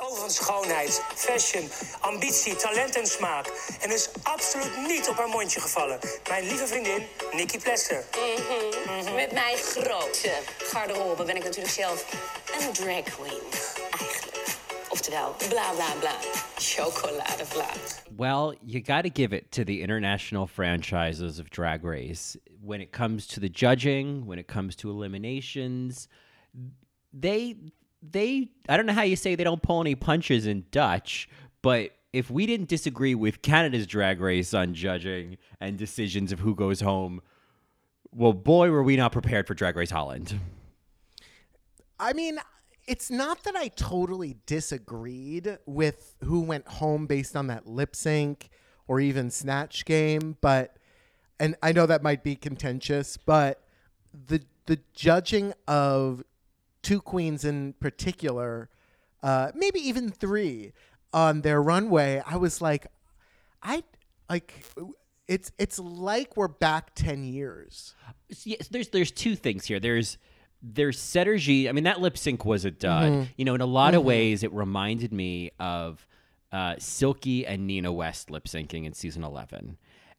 Over van schoonheid, fashion, ambitie, talent en smaak. En is absoluut niet op haar mondje gevallen. Mijn lieve vriendin, Nikki Plessen. Met mijn grote garderobe ben ik natuurlijk zelf een drag queen. Eigenlijk. Oftewel, bla bla bla. Chocoladevla. Well, you got to give it to the international franchises of Drag Race. When it comes to the judging, when it comes to eliminations, they they I don't know how you say they don't pull any punches in Dutch, but if we didn't disagree with Canada's Drag Race on judging and decisions of who goes home, well, boy, were we not prepared for Drag Race Holland. I mean, it's not that I totally disagreed with who went home based on that lip sync or even snatch game, but and I know that might be contentious, but the the judging of two queens in particular, uh, maybe even three on their runway, I was like, I like it's it's like we're back ten years. yes, there's there's two things here. There's there's Sederginne. I mean, that lip sync was a dud. You know, in a lot of ways, it reminded me of uh, Silky and Nina West lip syncing in season eleven,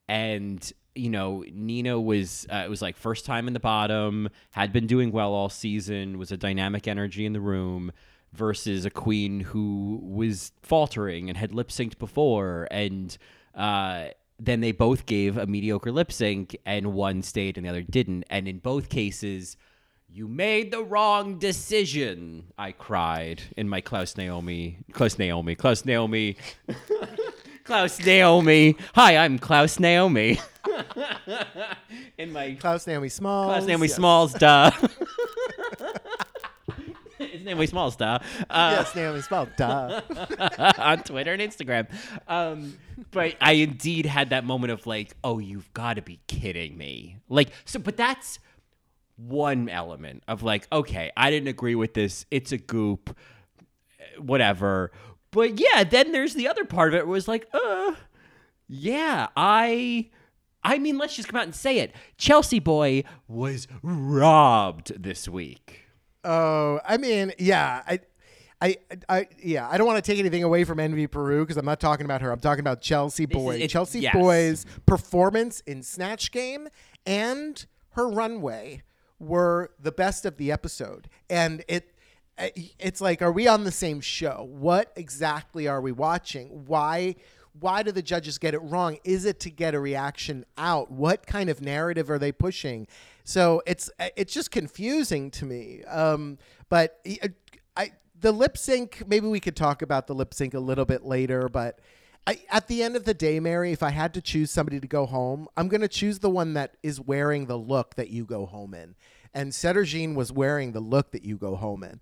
and you know, Nina was uh, it was like first time in the bottom, had been doing well all season, was a dynamic energy in the room. Versus a queen who was faltering and had lip synced before, and uh, then they both gave a mediocre lip sync and one stayed and the other didn't. And in both cases you made the wrong decision i cried in my klaus naomi klaus naomi klaus naomi klaus naomi. Hi i'm klaus naomi in my Klaus Naomi Smalls. klaus naomi yes. smalls duh it's naomi smalls duh uh, Yes, Naomi Smalls. Duh. on Twitter and Instagram. Um, but I indeed had that moment of like, oh, you've got to be kidding me. Like, so, but that's one element of like, okay, I didn't agree with this. It's a goop, whatever. But yeah, then there's the other part of it was like, uh, yeah, I. I mean, let's just come out and say it. Chelsea Boy was robbed this week. Oh, I mean, yeah, I, I, I, yeah, I don't want to take anything away from Envy Peru because I'm not talking about her. I'm talking about Chelsea Boy. it- Chelsea yes. Boy's performance in Snatch Game and her runway were the best of the episode, and it. Eh, it's like, are we on the same show? What exactly are we watching? Why? Why do the judges get it wrong? Is it to get a reaction out? What kind of narrative are they pushing? So it's it's just confusing to me. Um, but I the lip sync. Maybe we could talk about the lip sync a little bit later. But I, at the end of the day, Mary, if I had to choose somebody to go home, I'm going to choose the one that is wearing the look that you go home in. And Jean was wearing the look that you go home in.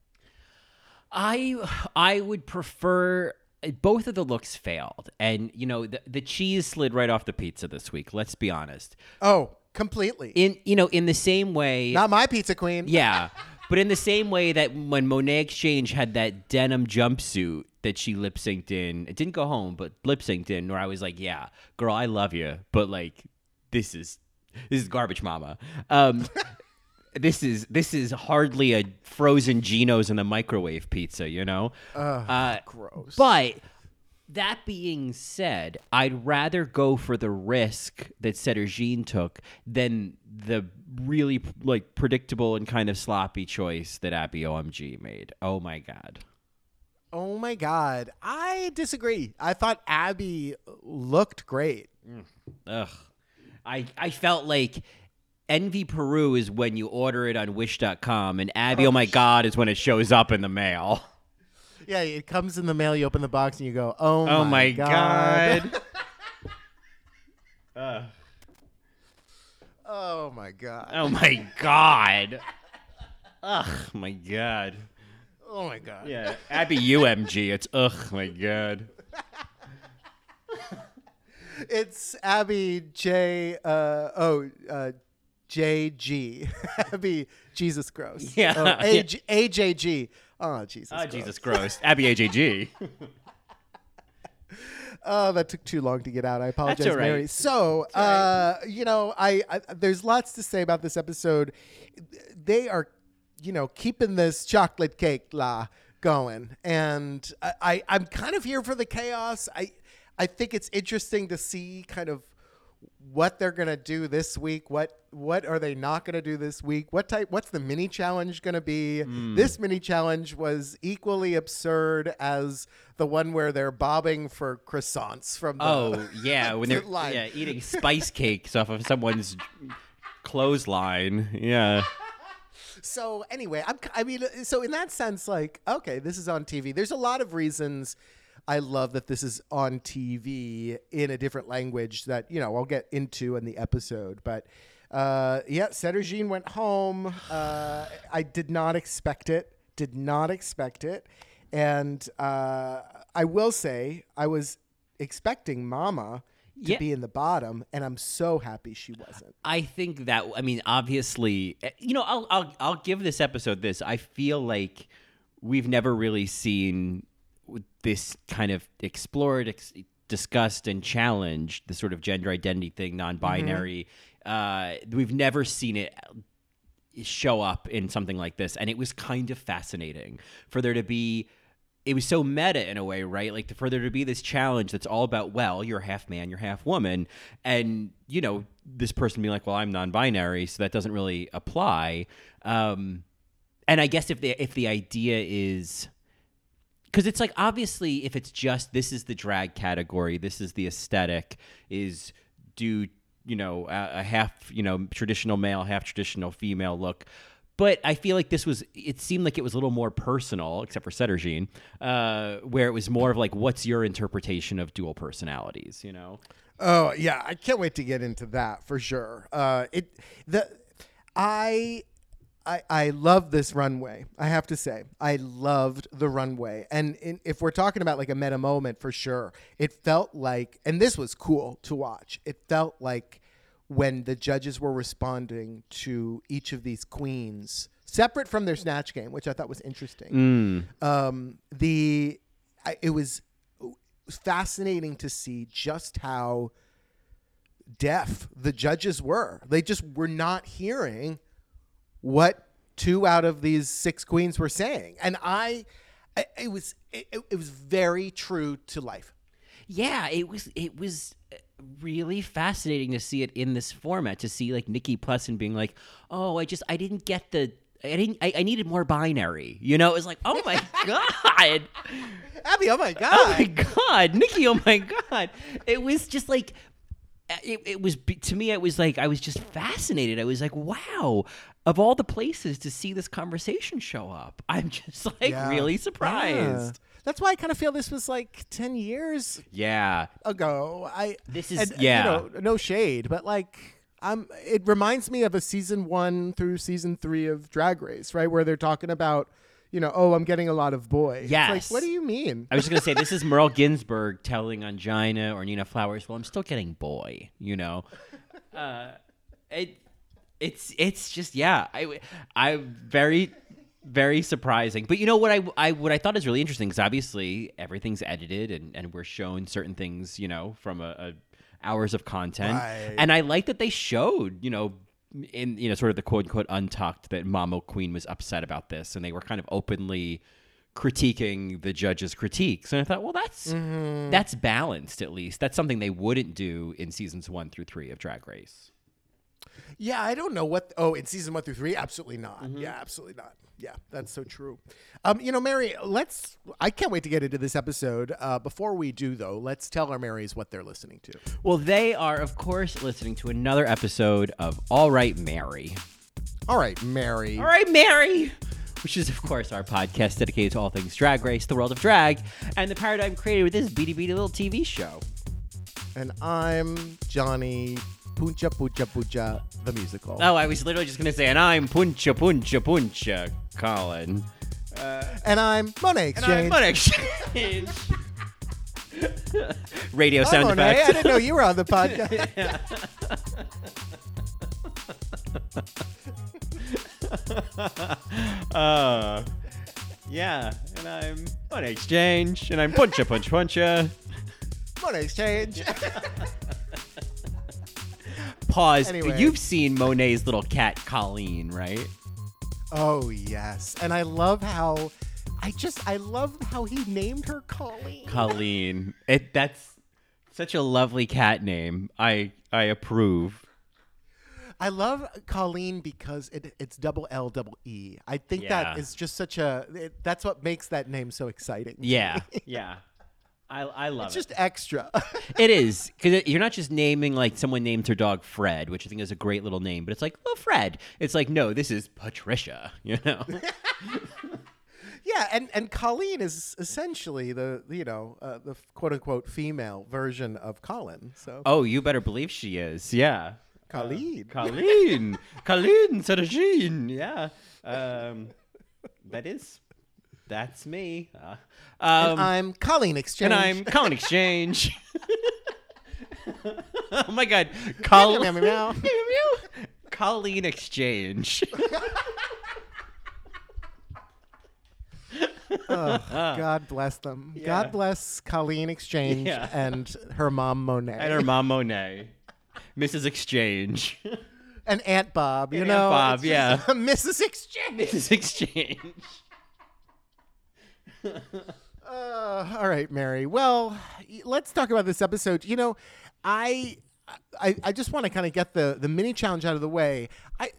I I would prefer both of the looks failed, and you know the the cheese slid right off the pizza this week. Let's be honest. Oh, completely. In you know in the same way, Not my pizza queen. yeah, but in the same way that when Monet Exchange had that denim jumpsuit that she lip synced in, it didn't go home, but lip synced in, where I was like, yeah, girl, I love you, but like this is this is garbage, mama. Um, this is this is hardly a frozen Jeno's in the microwave pizza, you know. uh, gross. But that being said, I'd rather go for the risk that Jean took than the really like predictable and kind of sloppy choice that Abby OMG made. Oh my god. Oh my God. I disagree. I thought Abby looked great. Ugh. I I felt like Envy Peru is when you order it on wish.com and Abby oh my god is when it shows up in the mail. Yeah, it comes in the mail. You open the box and you go, "Oh, Oh my, my god. god. Oh my god! oh my god. Ugh, my god. Oh my god! Yeah, Abby UMG. It's ugh, my god. It's Abby J. Uh, oh, uh, JG. Abby Jesus Gross. Yeah, Oh, yeah. AJG. Oh Jesus. Oh, Gross. Jesus gross. Abby AJG. Oh, that took too long to get out. I apologize, right. Mary. So, uh, you know, I, I there's lots to say about this episode. They are, you know, keeping this chocolate cake la going, and I, I I'm kind of here for the chaos. I I think it's interesting to see kind of what they're gonna do this week. What what are they not gonna do this week? What type? What's the mini challenge gonna be? Hmm. This mini challenge was equally absurd as the one where they're bobbing for croissants from. The, Oh yeah, when they're line. yeah, eating spice cakes off of someone's clothesline. Yeah. So anyway, I'm, I mean, so in that sense, like, okay, this is on TV. There's a lot of reasons I love that this is on TV in a different language that you know I'll get into in the episode. But uh, yeah, Sederginne went home. Uh, I did not expect it. Did not expect it, and uh, I will say I was expecting Mama to Yeah. be in the bottom, and I'm so happy she wasn't. I think that I mean obviously eh, you know I'll I'll I'll give this episode this. I feel like we've never really seen this kind of explored, ex- discussed, and challenged the sort of gender identity thing, non-binary. Uh, we've never seen it show up in something like this, and it was kind of fascinating for there to be. It was so meta in a way, right? Like for there to be this challenge that's all about, well, you're half man, you're half woman, and you know this person being like, well, I'm non-binary, so that doesn't really apply. Um, and I guess if the if the idea is because it's like obviously if it's just this is the drag category this is the aesthetic is do you know a, a half you know traditional male half traditional female look but I feel like this was it seemed like it was a little more personal except for Sederginne uh, where it was more of like what's your interpretation of dual personalities you know Oh yeah, I can't wait to get into that for sure. Uh, it the I. I, I love this runway. I have to say, I loved the runway. And in, if we're talking about like a meta moment, for sure, it felt like, and this was cool to watch. It felt like when the judges were responding to each of these queens, separate from their snatch game, which I thought was interesting. Um, the I, it was fascinating to see just how deaf the judges were. They just were not hearing what two out of these six queens were saying, and I, I it was it, it was very true to life. yeah it was it was really fascinating to see it in this format to see like Nikkie Plessen being like oh I just I didn't get the I didn't I, I needed more binary you know it was like oh my god Abby, oh my god! Oh my god, Nikki! Oh my god! It was just like, it, it was to me. It was like I was just fascinated. I was like, wow! Of all the places to see this conversation show up, I'm just like Yeah. really Yeah. surprised. That's why I kind of feel this was like ten years Yeah, ago. I This is- and, yeah. You know, no shade, but like. Um, it reminds me of a season one through season three of Drag Race, right, where they're talking about, you know, oh, I'm getting a lot of boy. It's Yes. like, what do you mean? I was just gonna say this is Merle Ginsberg telling Ongina or Nina Flowers. Well, I'm still getting boy. You know, uh, it it's it's just yeah. I I'm very very surprising. But you know what I I what I thought is really interesting because obviously everything's edited and and we're shown certain things you know from a, a hours of content, Right. and I like that they showed you know. In you know, sort of the quote unquote untucked that Mama Queen was upset about this, and they were kind of openly critiquing the judge's critiques. And I thought, well, that's Mm-hmm. that's balanced at least. That's something they wouldn't do in seasons one through three of Drag Race. Yeah, I don't know what. Oh, in season one through three, absolutely not. Mm-hmm. Yeah, absolutely not. Yeah, that's so true. Um, you know, Mary, let's. I can't wait to get into this episode. Uh, before we do, though, let's tell our Marys what they're listening to. Well, they are, of course, listening to another episode of All Right, Mary. All right, Mary. All right, Mary. Which is, of course, our podcast dedicated to all things drag race, the world of drag, and the paradigm created with this beady beady little TV show. And I'm Johnny Puncha Pucha Pucha, the musical. Oh, I was literally just going to say, and I'm Puncha Puncha Puncha, Colin. And I'm Monet And I'm Money Exchange. Radio Hi, sound Monet. I didn't know you were on the podcast. Uh, yeah, and I'm on exchange, and I'm puncha punch puncha. Money Exchange. Pause. Anyway. You've seen Monet's little cat Colleen, right? Oh yes, and I love how I just I love how he named her Colleen. Colleen. It that's such a lovely cat name. I I approve. I love Colleen because it, it's double L double E. I think that Yeah. is just such a. It, that's what makes that name so exciting. Yeah, yeah. I I love It's it. just extra. It is because you're not just naming like someone named her dog Fred, which I think is a great little name, but it's like, oh, Fred. It's like, no, this is Patricia. You know? yeah, and and Colleen is essentially the you know uh, the quote unquote female version of Colin. So oh, you better believe she is. Yeah, Colleen. Colleen, Colleen Sergine. Yeah, um, that is that's me. Uh, and um, I'm Colleen Exchange. and I'm Colleen Exchange. oh my God, Col-. Colleen Exchange. God bless them. Yeah. God bless Colleen Exchange Yeah. and her mom Monet and her mom Monet, Mrs. Exchange, and Aunt Bob. You And know, Aunt Bob, yeah. Mrs. Exchange. Mrs. Exchange. Uh, all right, Mary. Well, let's talk about this episode. You know, I I, I just want to kind of get the the mini challenge out of the way. I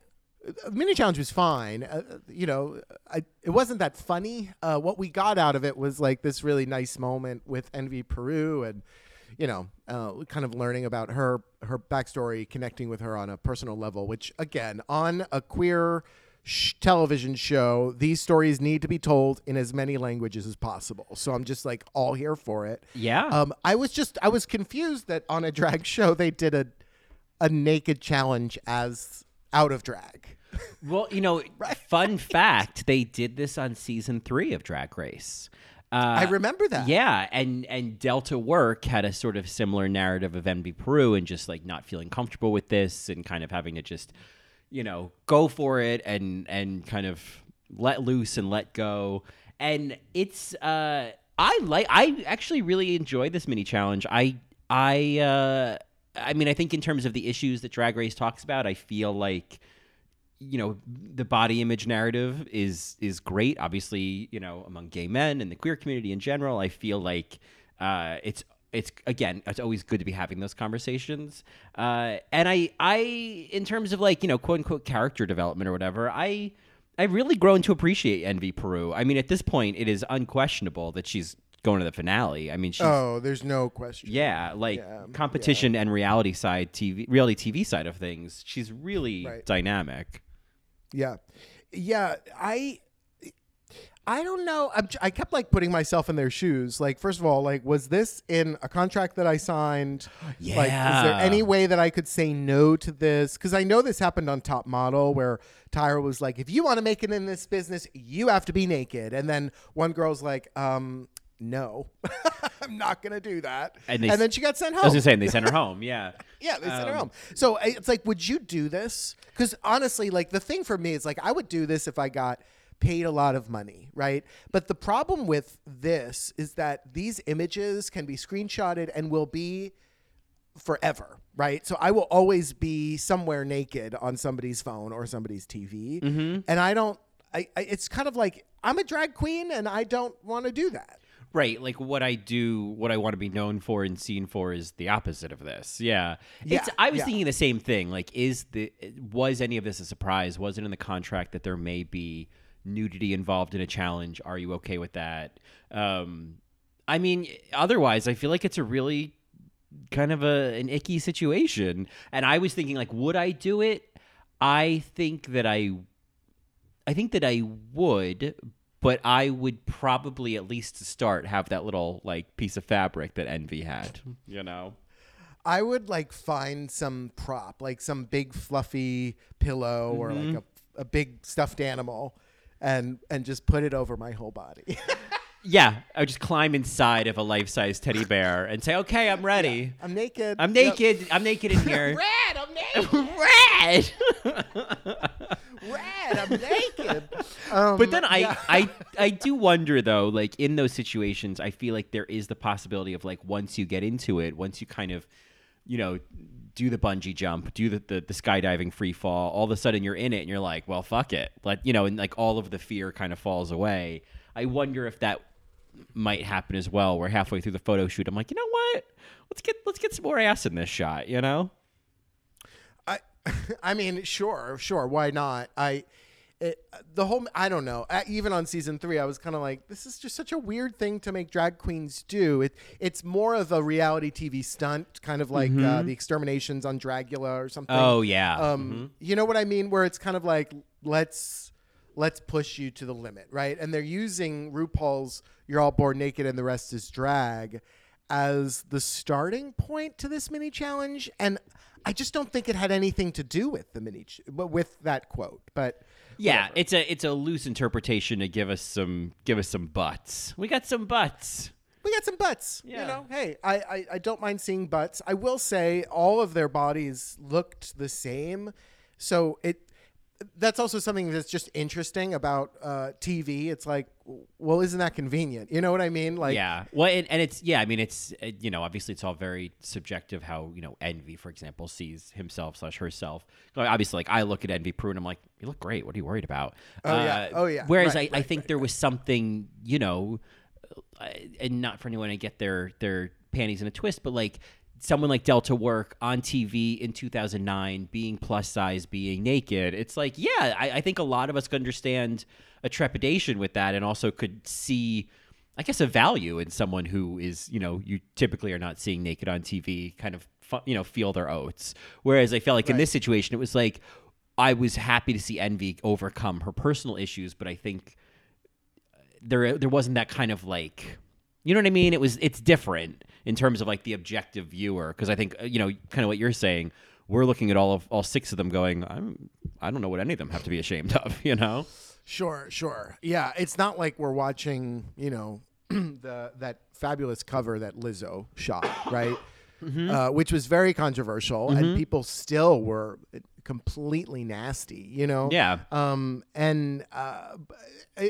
mini challenge was fine. Uh, you know, I, it wasn't that funny. Uh, what we got out of it was like this really nice moment with Envy Peru and you know, uh, kind of learning about her her backstory, connecting with her on a personal level. Which again, on a queer sh- television show, these stories need to be told in as many languages as possible. So I'm just like all here for it. Yeah. Um, I was just I was confused that on a drag show they did a a naked challenge as out of drag. Well, you know, fun fact, they did this on season three of Drag Race. Uh, I remember that. Yeah, and and Delta Work had a sort of similar narrative of Envy Peru and just like not feeling comfortable with this and kind of having to just, you know, go for it and and kind of let loose and let go. And it's uh I like I actually really enjoy this mini challenge. I I uh I mean I think in terms of the issues that Drag Race talks about, I feel like you know the body image narrative is is great obviously you know among gay men and the queer community in general i feel like uh it's it's again it's always good to be having those conversations uh and i i in terms of like you know quote unquote character development or whatever i i've really grown to appreciate envy peru i mean at this point it is unquestionable that she's going to the finale i mean she's Oh, there's no question. yeah, like Yeah, competition and reality side TV, reality TV side of things. She's really Right. dynamic. Yeah, yeah. I I don't know. I'm, I kept like putting myself in their shoes. Like, first of all, like, was this in a contract that I signed? Like, is there any way that I could say no to this? Because I know this happened on Top Model, where Tyra was like, "If you want to make it in this business, you have to be naked." And then one girl's like, "Um, no, I'm not gonna do that." And And, then she got sent home. I was just saying they sent her home. Yeah, Yeah, they sent her Um, home. So it's like, would you do this? Because honestly, like the thing for me is like, I would do this if I got paid a lot of money, right? But the problem with this is that these images can be screenshotted and will be forever, right? So I will always be somewhere naked on somebody's phone or somebody's TV, Mm-hmm. and I don't. I, I it's kind of like I'm a drag queen and I don't want to do that. right. Like what I do, what I want to be known for and seen for is the opposite of this. Yeah, Yeah, It's, I was yeah. thinking the same thing. Like, is the was any of this a surprise? Was it in the contract that there may be nudity involved in a challenge? Are you okay with that? Um, I mean, otherwise, I feel like it's a really kind of a an icky situation. And I was thinking, like, would I do it? I think that I, I think that I would, but I would probably at least to start have that little like piece of fabric that Envy had. You know. I would like find some prop, like some big fluffy pillow or like Mm-hmm. a, a big stuffed animal, and and just put it over my whole body. Yeah, I would just climb inside of a life-size teddy bear and say, "Okay, I'm ready. I'm naked. I'm Yep. naked. I'm naked in here." Red, I'm naked. Red. Red, I'm naked. Um, But then I, yeah. I I do wonder though, like in those situations, I feel like there is the possibility of like once you get into it, once you kind of, you know, do the bungee jump, do the, the, the skydiving free fall. All of a sudden, you're in it, and you're like, well, fuck it, like you know, and like all of the fear kind of falls away. I wonder if that might happen as well. Where halfway through the photo shoot, I'm like, you know what? Let's get let's get some more ass in this shot. You know? I, I mean, sure, sure. Why not? I, it, the whole. I don't know. Uh, even on season three, I was kind of like, this is just such a weird thing to make drag queens do. It, it's more of a reality TV stunt, kind of like uh, the exterminations on Dragula or something. Oh yeah. Um, you know what I mean? Where it's kind of like let's let's push you to the limit, right? And they're using RuPaul's "You're All Born Naked and the Rest Is Drag" as the starting point to this mini challenge, and I just don't think it had anything to do with the mini ch- with that quote. But yeah, it's a it's a loose interpretation to give us some give us some butts. We got some butts. we got some butts. Yeah. You know, hey, I, I I don't mind seeing butts. I will say all of their bodies looked the same, so it that's also something that's just interesting about uh, TV. It's like, well, isn't that convenient? You know what I mean? Like, yeah. Well, and, and it's yeah. I mean, it's uh, you know, obviously, it's all very subjective. How you know, Envy, for example, sees himself slash herself. Obviously, like I look at Envy Peru and I'm like, you look great. What are you worried about? Uh, Oh, yeah. Oh, yeah. Whereas Right, I, I right, think there was something, you know, uh, and not for anyone to get their their panties in a twist, but like someone like Delta Work on TV in 2009, being plus size, being naked. It's like, yeah, I, I think a lot of us could understand a trepidation with that, and also could see. I guess a value in someone who is, you know, you typically are not seeing naked on TV, kind of, you know, feel their oats. Whereas I felt like in this situation, it was like I was happy to see Envy overcome her personal issues, but I think uh, there there wasn't that kind of like you know what I mean? It was it's different in terms of like the objective viewer because I think uh, you know kind of what you're saying. We're looking at all of all six of them, going, I'm I don't know what any of them have to be ashamed of, you know? Sure, sure. Yeah, it's not like we're watching, you know, the that fabulous cover that Lizzo shot, right? Mm-hmm. Uh, which was very controversial, and people still were completely nasty, you know. Yeah. Um, and uh,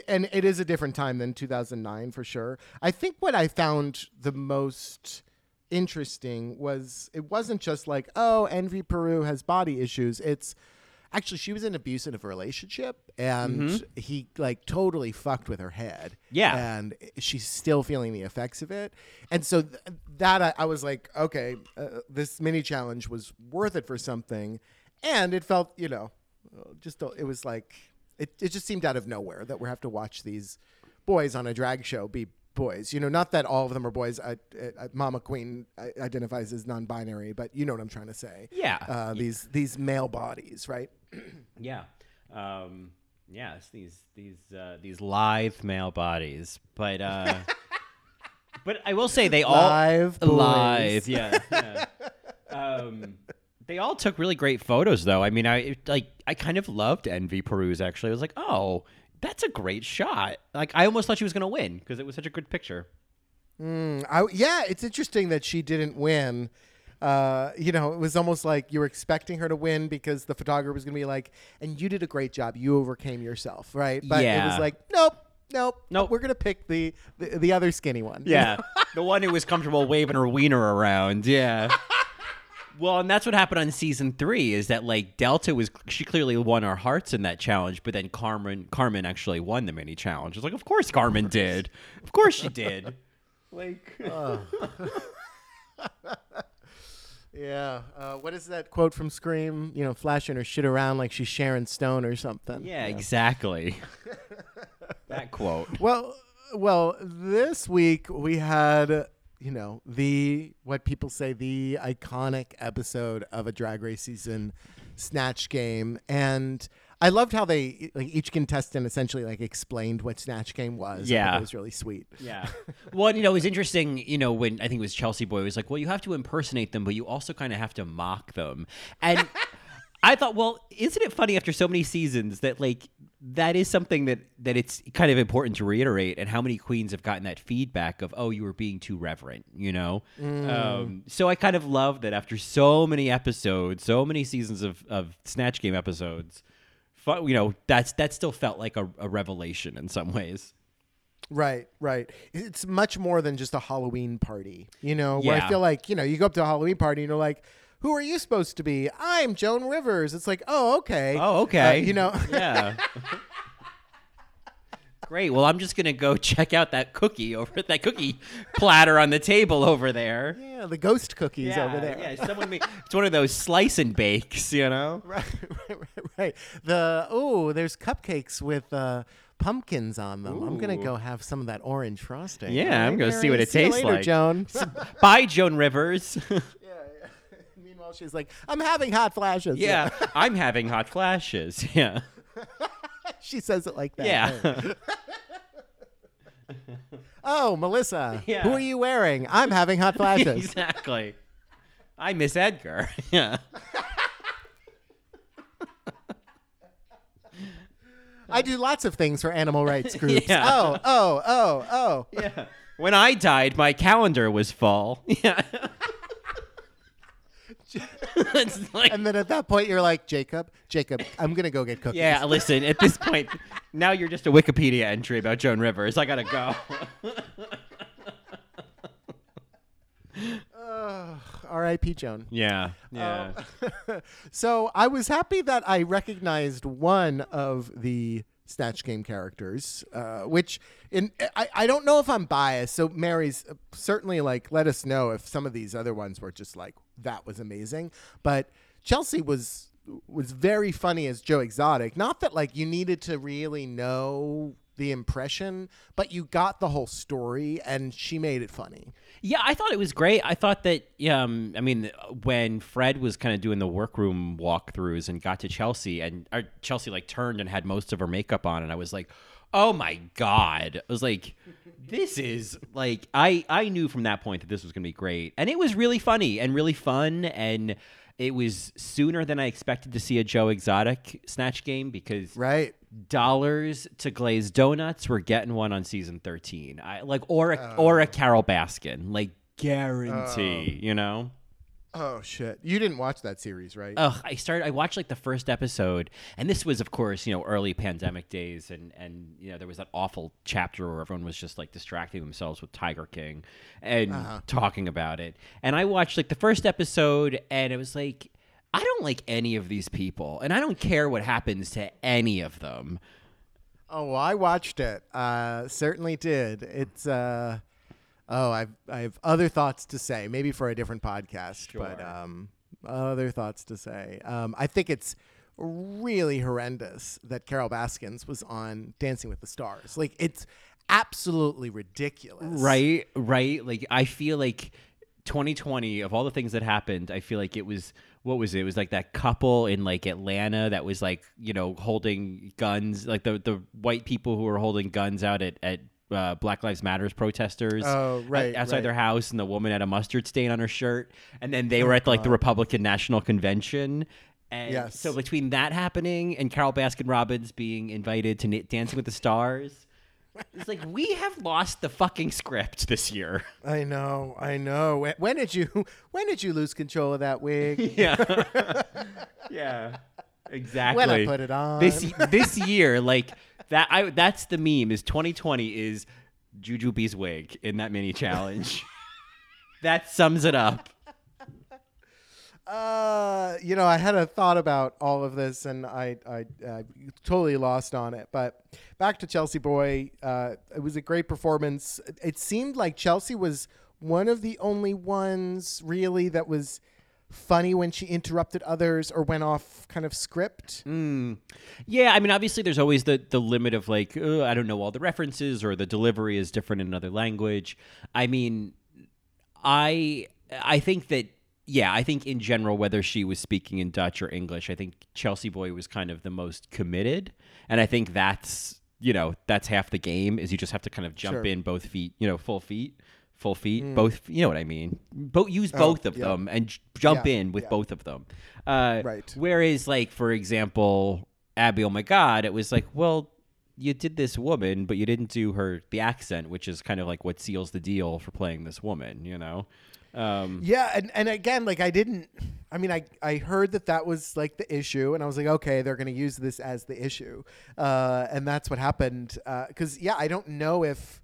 and it is a different time than 2009 for sure. I think what I found the most interesting was it wasn't just like oh envy peru has body issues it's actually she was in an abusive relationship and he like totally fucked with her head Mm-hmm. Yeah. and she's still feeling the effects of it and so th- that I, I was like okay uh, this mini challenge was worth it for something and it felt you know just it was like it, it just seemed out of nowhere that we have to watch these boys on a drag show be boys you know not that all of them are boys I, I, mama queen identifies as non-binary but you know what i'm trying to say Yeah. uh, these these male bodies right Yeah. Um, yeah, it's these these uh, these lithe male bodies, but uh, but I will say they all Live live, yeah. yeah. um, they all took really great photos, though. I mean, I like I kind of loved Envy Peru's. Actually, I was like, oh, that's a great shot. Like I almost thought she was gonna win because it was such a good picture. I, yeah it's interesting that she didn't win uh, you know, it was almost like you were expecting her to win because the photographer was going to be like, and you did a great job. You overcame yourself, right? But it was like, nope, nope, Nope. We're going to pick the, the the other skinny one. Yeah, the one who was comfortable waving her wiener around. Yeah. Well, and that's what happened on season three. Is that like Delta was she clearly won our hearts in that challenge, but then Carmen Carmen actually won the mini challenge. It's like, of course Carmen did. Of course she did. Like, Yeah. Uh, what is that quote from Scream? You know, flashing her shit around like she's Sharon Stone or something. yeah, exactly. that quote. Well, well, this week we had, you know, the what people say the iconic episode of a drag race season, Snatch Game, and I loved how they like each contestant essentially like explained what Snatch Game was. Yeah. it was really sweet. Yeah. Well, you know, it was interesting, you know, when I think it was Chelsea Boy was like, well, you have to impersonate them, but you also kind of have to mock them. And I thought, well, isn't it funny after so many seasons that like that is something that that it's kind of important to reiterate and how many queens have gotten that feedback of oh you were being too reverent you know? Um, so i kind of love that after so many episodes so many seasons of, of snatch game episodes you know that's that still felt like a, a revelation in some ways. Right, right. It's much more than just a Halloween party, you know, where I feel like, you know, you go up to a Halloween party and you're like, who are you supposed to be? I'm Joan Rivers. It's like, oh, okay. Oh, okay. Uh, you know, Yeah. Great. Well, I'm just gonna go check out that cookie over that cookie platter on the table over there. yeah, the ghost cookies yeah, over there. Yeah, someone made, it's one of those slice and bakes, you know. Right, right, right, right. The oh, there's cupcakes with uh, pumpkins on them. I'm gonna go have some of that orange frosting. Yeah, All I'm gonna see what it see tastes later, like. Joan. Bye, Joan Rivers. She's like, I'm having hot flashes. yeah, I'm having hot flashes. Yeah. she says it like that. Yeah. Oh, Melissa, Yeah. who are you wearing? I'm having hot flashes. exactly. I miss Edgar. Yeah. I do lots of things for animal rights groups. Yeah. Oh, oh, oh, oh. Yeah. When I died, my calendar was full. Yeah. like, And then at that point, you're like, Jacob, Jacob, I'm gonna go get cookies. yeah, listen, at this point, now you're just a Wikipedia entry about Joan Rivers. I gotta go. R.I.P. Joan. yeah. Um, yeah. So I was happy that I recognized one of the Snatch Game characters, uh, which in I, I don't know if I'm biased. So Mary's uh, certainly like let us know if some of these other ones were just like that was amazing. But Chelsea was was very funny as Joe Exotic. Not that like you needed to really know the impression, but you got the whole story and she made it funny. Yeah, I thought it was great. I thought that, um, I mean, when Fred was kind of doing the workroom walkthroughs and got to Chelsea, and Chelsea like turned and had most of her makeup on, and I was like, oh my god! I was like, this is like I I knew from that point that this was gonna be great, and it was really funny and really fun, and it was sooner than I expected to see a Joe Exotic snatch game because Right. dollars to glaze donuts. We're getting one on season thirteen. I like or a, Oh. or a Carole Baskin, like guarantee. Oh. you know. Oh shit. You didn't watch that series, right? Ugh, I started. I watched like the first episode, and this was, of course, you know, early pandemic days, and and you know there was that awful chapter where everyone was just like distracting themselves with Tiger King and talking about it. And I watched like the first episode, and it was like. I don't like any of these people, and I don't care what happens to any of them. Oh, well, I watched it. Uh, certainly did. It's uh, oh, I've I have other thoughts to say, maybe for a different podcast, but Sure. um, other thoughts to say. Um, I think it's really horrendous that Carole Baskins was on Dancing with the Stars. Like it's absolutely ridiculous. Right, right. Like I feel like 2020 of all the things that happened, I feel like it was what was it? It was like that couple in like Atlanta that was like you know holding guns, like the the white people who were holding guns out at at. Uh, Black Lives Matters protesters Oh, out- right, outside right. their house, and the woman had a mustard stain on her shirt, and then they were at like the Republican National Convention, and Yes. so between that happening and Carole Baskin Robbins being invited to Dancing with the Stars, it's like we have lost the fucking script this year. I know. I know. When, when did you when did you lose control of that wig? Yeah. yeah. Exactly. When I put it on. This this year, like that I that's the meme is 2020 is Jujubee's wig in that mini challenge. that sums it up. Uh, you know, I had a thought about all of this, and I, I, I totally lost on it. But back to Chelsea Boy, uh, it was a great performance. It- It seemed like Chelsea was one of the only ones really that was funny when she interrupted others or went off kind of script. Mm. Yeah, I mean, obviously, there's always the the limit of like, I don't know all the references or the delivery is different in another language. I mean, I I think that yeah, I think in general, whether she was speaking in Dutch or English, I think Chelsea Boy was kind of the most committed, and I think that's you know that's half the game is you just have to kind of jump Sure. in both feet, you know, full feet. Full feet, both. You know what I mean. Both use both of Mm. Oh, yeah. them and j- jump Yeah, in with yeah. both of them. Uh, Right. Whereas, like for example, Abby, oh my God, it was like, well, you did this woman, but you didn't do her the accent, which is kind of like what seals the deal for playing this woman. You know? Um, Yeah, and, and again, like I didn't. I mean, I I heard that that was like the issue, and I was like, okay, they're going to use this as the issue, uh, and that's what happened. Because yeah, I don't know if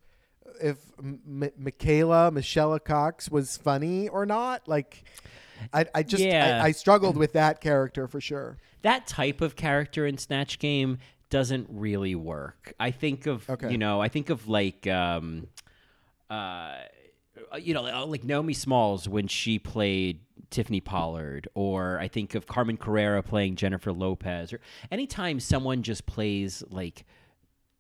if M- Michaela Michelle Cox was funny or not. Like, I, I just Yeah. I, I struggled with that character for sure. that type of character in Snatch Game doesn't really work. I think of Okay. you know, I think of like um uh you know, like Naomi Smalls when she played Tiffany Pollard, or I think of Carmen Carrera playing Jennifer Lopez, or anytime someone just plays like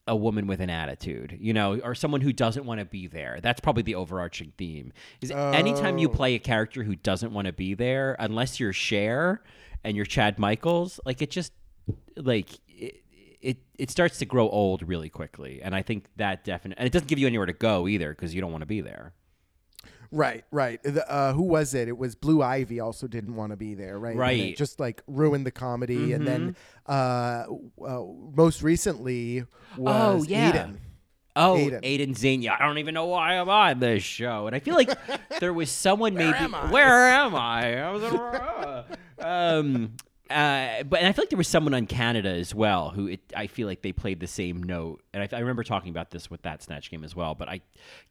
a woman with an attitude, you know, or someone who doesn't want to be there. That's probably the overarching theme. Is anytime you oh. play a character who doesn't want to be there, unless you're Cher and you're Chad Michaels, like it just like it, it it starts to grow old really quickly. And I think that definitely and it doesn't give you anywhere to go either because you don't want to be there. Right, right. The, uh, who was it? It was Blue Ivy. Also, didn't want to be there. Right, And it Right. Mm-hmm. just like ruined the comedy, and then uh, uh, most recently was Oh, yeah. Aiden. Oh, Aiden. Aiden, Zhane. I don't even know why I'm on this show. And I feel like there was someone maybe. Where am I? I was in- um, uh, but and I feel like there was someone on Canada as well who it, I feel like they played the same note. And I, I remember talking about this with that Snatch game as well. But I,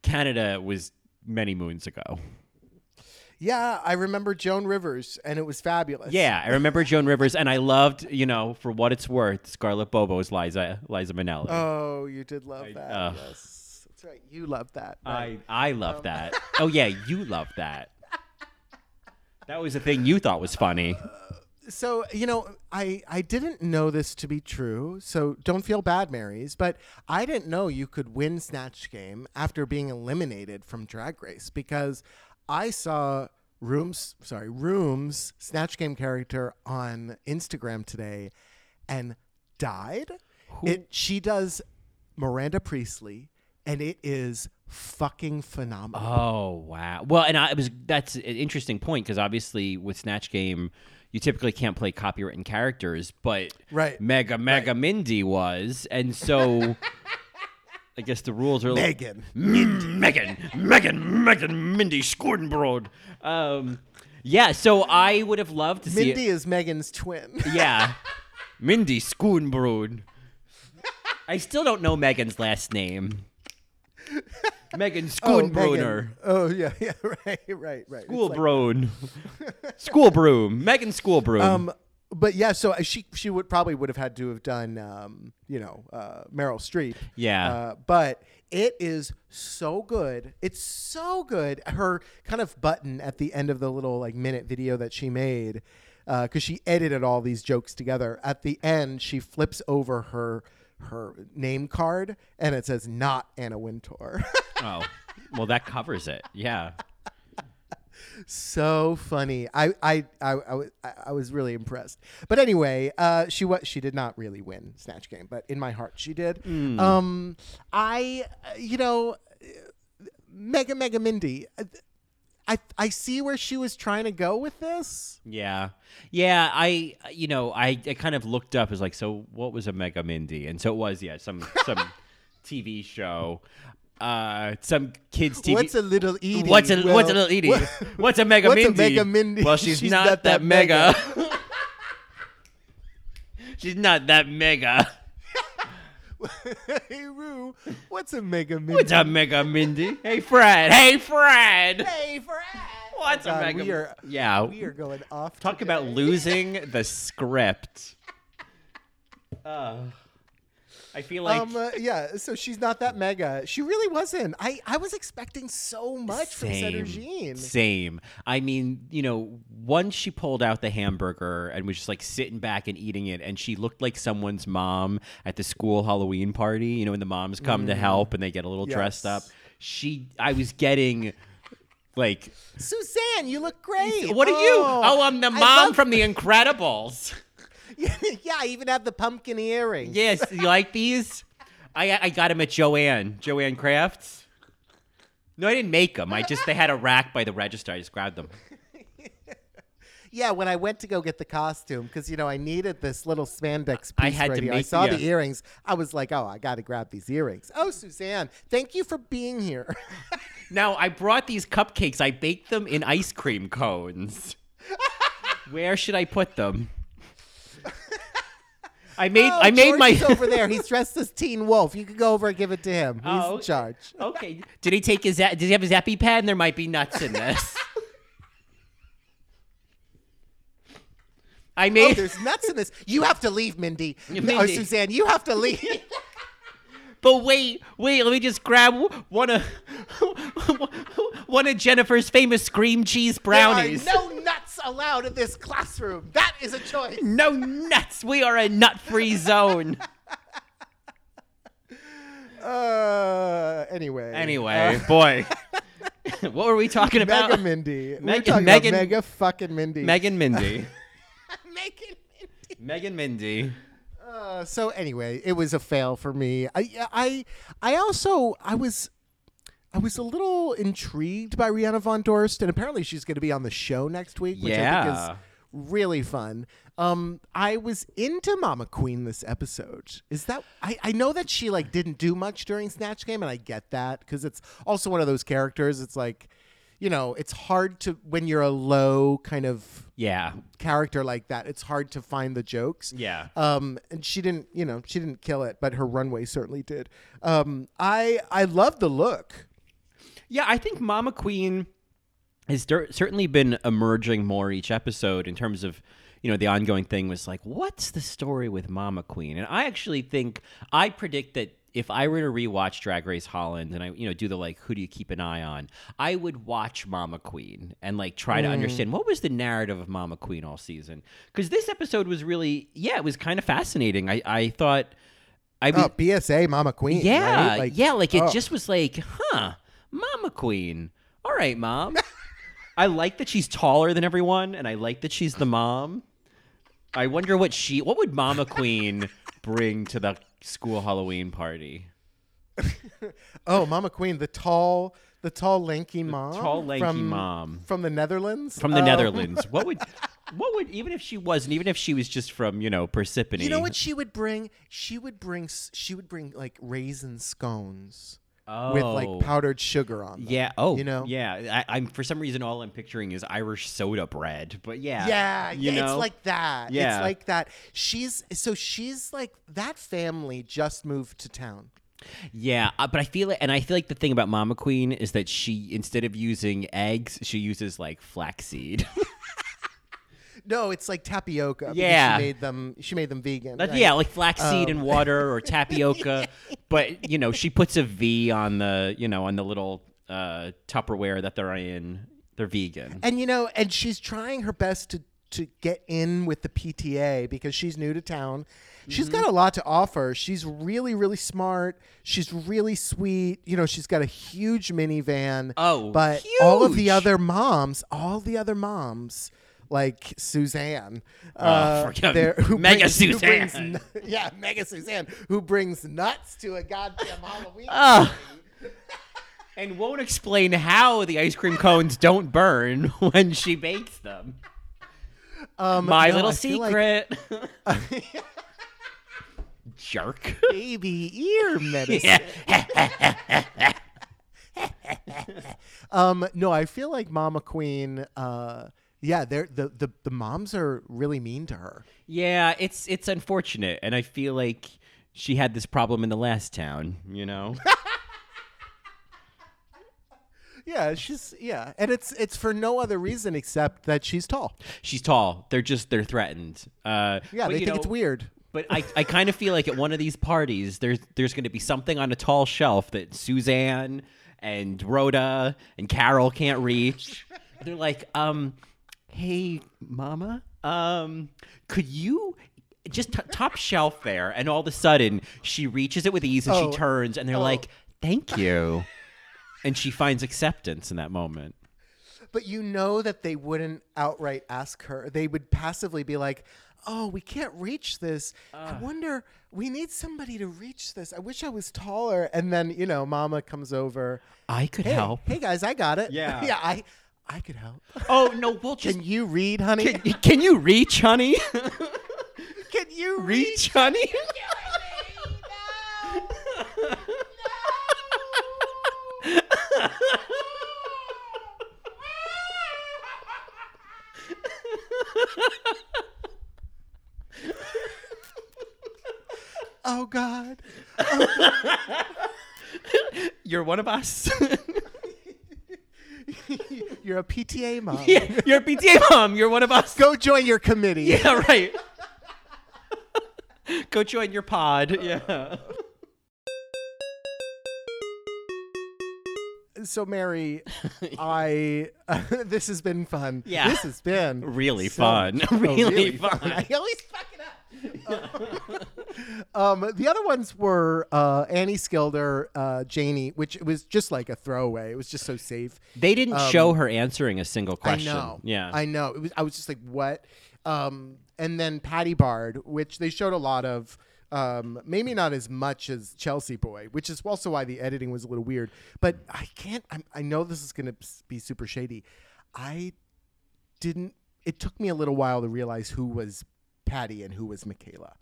Canada was many moons ago. Yeah, I remember Joan Rivers, and it was fabulous. Yeah, I remember Joan Rivers, and I loved, you know, for what it's worth, Scarlett Bobo's Liza Liza Minnelli. Oh, you did love that. uh, yes, that's right. You loved that. right. I I love that. Oh yeah, you love that. That was the thing you thought was funny. So you know i i didn't know this to be true so don't feel bad marys but i didn't know you could win snatch game after being eliminated from drag race because i saw Roem's sorry Roem's snatch game character on instagram today and died it she does miranda priestly and it is fucking phenomenal Oh wow. Well, and I it was that's an interesting point because obviously with Snatch Game, you typically can't play copywritten characters, but Right. Mega Mega Mindy was, and so I guess the rules are megan Mind, Megan, Megan, Megan, Mindy Scordenbrod. Um, yeah, so I would have loved to see mindy is megan's twin Yeah, Mindy Scordenbrod. I still don't know Megan's last name. Megan Schoonbroner. Megan. Oh yeah, yeah, right, right, right. School like- broom. School broom. Megan School broom. um, but yeah, so she she would probably would have had to have done um, you know, uh, Meryl Streep. Yeah. Uh, but it is so good. It's so good. Her kind of button at the end of the little like minute video that she made, because she edited all these jokes together. At the end, she flips over her her name card and it says not Anna Wintour. oh, well, that covers it. Yeah. so funny. I I, I, I, I- was really impressed. But anyway, uh, she was she did not really win Snatch Game, but in my heart she did. Um, I you know, Mega Mega Mindy. I I see where she was trying to go with this. Yeah. Yeah. I, you know, I, I kind of looked up as like, so what was a Mega Mindy? And so it was, yeah, some, some TV show. Uh, some kids TV. What's a little Edie? What's a Well, what's a little Edie? what- What's a mega what's a Mega Mindy? Well, she's, not, that, mega. mega. she's not that mega. hey Roo, what's a Mega Mindy? What's a mega Mindy? Hey Fred. Hey Fred. Hey Fred. What's God, a mega? we are- yeah. We are going off. Talk today. about losing the script. Uh, I feel like um, uh, yeah, so she's not that mega. She really wasn't. I, I was expecting so much from Sederginne. Same. I mean, you know, once she pulled out the hamburger and was just like sitting back and eating it, and she looked like someone's mom at the school Halloween party. You know, when the moms come to help and they get a little dressed up. Mm. She, I was getting. Like, Suzanne, you look great. what are you? Oh, I'm the mom love- from The Incredibles. yeah, I even have the pumpkin earrings. Yes, you like these? I I got them at Joanne, Joanne Crafts. No, I didn't make them. I just they had a rack by the register. I just grabbed them. Yeah, when I went to go get the costume, because you know I needed this little spandex piece I had right to here. I make- saw the earrings. I was like, oh, I got to grab these earrings. Oh, Suzanne, thank you for being here. Now I brought these cupcakes. I baked them in ice cream cones. Where should I put them? I made Oh, I made George my over there. He's dressed as Teen Wolf. You could go over and give it to him. He's Oh, in charge. Okay. Did he take his? Did he have his EpiPen? There might be nuts in this. I oh, made. Oh, there's nuts in this. You have to leave, Mindy. Yeah, Or Suzanne, you have to leave. but wait, wait. Let me just grab one of one of Jennifer's famous cream cheese brownies. No allowed in this classroom. That is a choice. no nuts. We are a nut-free zone. Uh, anyway. Anyway, boy, what were we talking Uh, about? Mega Mindy. We're Megan- talking Megan- about Mega fucking Mindy. Megan Mindy. Megan Mindy. Megan Mindy. Uh, so anyway, it was a fail for me. I I I also I was I was a little intrigued by Rihanna Von Dorst, and apparently she's going to be on the show next week, which I think is really fun. Um, I was into Mama Queen this episode. Is that I, I know that she like didn't do much during Snatch Game, and I get that because it's also one of those characters. It's like, you know, it's hard to when you're a low kind of Yeah. character like that. It's hard to find the jokes. Yeah. Um, and she didn't, you know, she didn't kill it, but her runway certainly did. Um, I I love the look. Yeah, I think Mama Queen has cer- certainly been emerging more each episode in terms of, you know, the ongoing thing was like, what's the story with Mama Queen? And I actually think I predict that if I were to rewatch Drag Race Holland and I, you know, do the like, who do you keep an eye on? I would watch Mama Queen and like try to mm. understand what was the narrative of Mama Queen all season. Because this episode was really, yeah, it was kind of fascinating. I, I thought, I mean, Oh, BSA Mama Queen. yeah, right? Like, yeah, like it oh. just was like, huh, Mama Queen. All right, mom. I like that she's taller than everyone, and I like that she's the mom. I wonder what she, what would Mama Queen bring to the school Halloween party? Oh, Mama Queen, the tall, the tall lanky mom, tall, lanky from, mom. from the Netherlands. From the Oh. Netherlands. What would, what would, even if she wasn't, even if she was just from, you know, Persephone. You know what she would bring? She would bring. She would bring like raisin scones with Oh. like powdered sugar on them. Yeah. Oh, you know. Yeah. I, I'm for some reason all I'm picturing is Irish soda bread. But yeah. Yeah, you yeah, know? it's like that. Yeah. It's like that. She's so she's like that family just moved to town. Yeah, uh, but I feel it, and I feel like the thing about Mama Queen is that she, instead of using eggs, she uses like flaxseed. No, it's like tapioca. because Yeah. she made them. She made them vegan. But right? Yeah, like flaxseed Um, and water or tapioca. but you know, she puts a V on the, you know, on the little uh, Tupperware that they're in. They're vegan. And you know, and she's trying her best to to get in with the PTA because she's new to town. She's Mm-hmm. got a lot to offer. She's really, really smart. She's really sweet. You know, she's got a huge minivan. Oh, but all of the huge. other moms, all the other moms, like Suzanne, Oh, uh, who Mega brings- who brings yeah, Mega Suzanne, who brings nuts to a goddamn Halloween. Ugh. and won't explain how the ice cream cones don't burn when she bakes them. Um, My no, little I feel like secret. Jerk. baby ear medicine. Um, no, I feel like Mama Queen. Uh, yeah, they're the, the the moms are really mean to her. Yeah, it's it's unfortunate, and I feel like she had this problem in the last town. You know, Yeah, she's yeah, and it's it's for no other reason except that she's tall. she's tall. They're just they're threatened. Uh, Yeah, they think it's weird. But I, I kind of feel like at one of these parties, there's there's going to be something on a tall shelf that Suzanne and Rhoda and Carol can't reach. They're like, um, hey, Mama, um, could you just t- top shelf there? And all of a sudden, she reaches it with ease and Oh. she turns, and they're Oh. like, thank you, and she finds acceptance in that moment. But you know that they wouldn't outright ask her. They would passively be like, "Oh, we can't reach this. I wonder. We need somebody to reach this. I wish I was taller." And then you know, Mama comes over. I could Hey, help. hey guys, I got it. Yeah. yeah, I I could help. Oh no, we'll just. Can you read, honey? Can, can you reach, honey? Can you reach, honey? Oh God. You're one of us. You're a PTA mom. yeah, you're a PTA mom. You're one of us. Go join your committee. Yeah, right. Go join your pod. Uh. Yeah. So Mary, I this has been fun. Yeah. This has been Really so fun. oh, Really fun. I always fuck it up. Um, the other ones were uh, Annie Skilder, uh, Janey, which was just like a throwaway. It was just so safe. They didn't show her answering a single question. I know. Yeah. I know. It was. I was just like, what? Um, and then Patty Brard, which they showed a lot of. Um, maybe not as much as Chelsea Boy, which is also why the editing was a little weird. But I can't. I'm, I know this is going to be super shady. I didn't. It took me a little while to realize who was Patty and who was Michaela.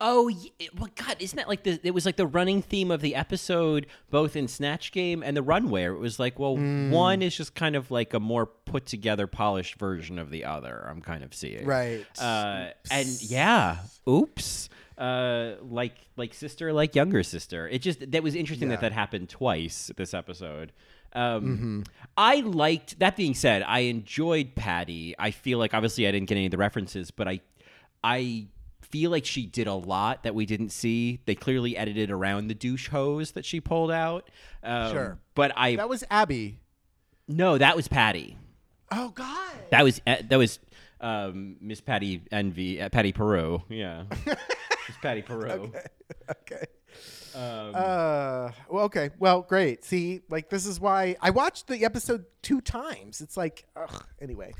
Oh, well, God, isn't that like the? It was like the running theme of the episode, both in Snatch Game and the Runway. It was like, well, Hmm. one is just kind of like a more put together, polished version of the other. I'm kind of seeing, Right. Uh, and yeah, oops. Uh, like like sister, like younger sister. It just that was interesting that that happened twice this episode. Um, Mm-hmm. I liked. That being said, I enjoyed Patty. I feel like obviously I didn't get any of the references, but I, I feel like she did a lot that we didn't see. They clearly edited around the douche hose that she pulled out. Um, Sure. but I That was Abby. no, that was Patty. Oh God. That was uh, that was um, Miss Patty Envy, uh, Patty Peru. Yeah, Miss Patty Peru. okay. Um, Uh, well, okay. Well, great. See, like this is why I watched the episode two times. It's like, ugh. Anyway,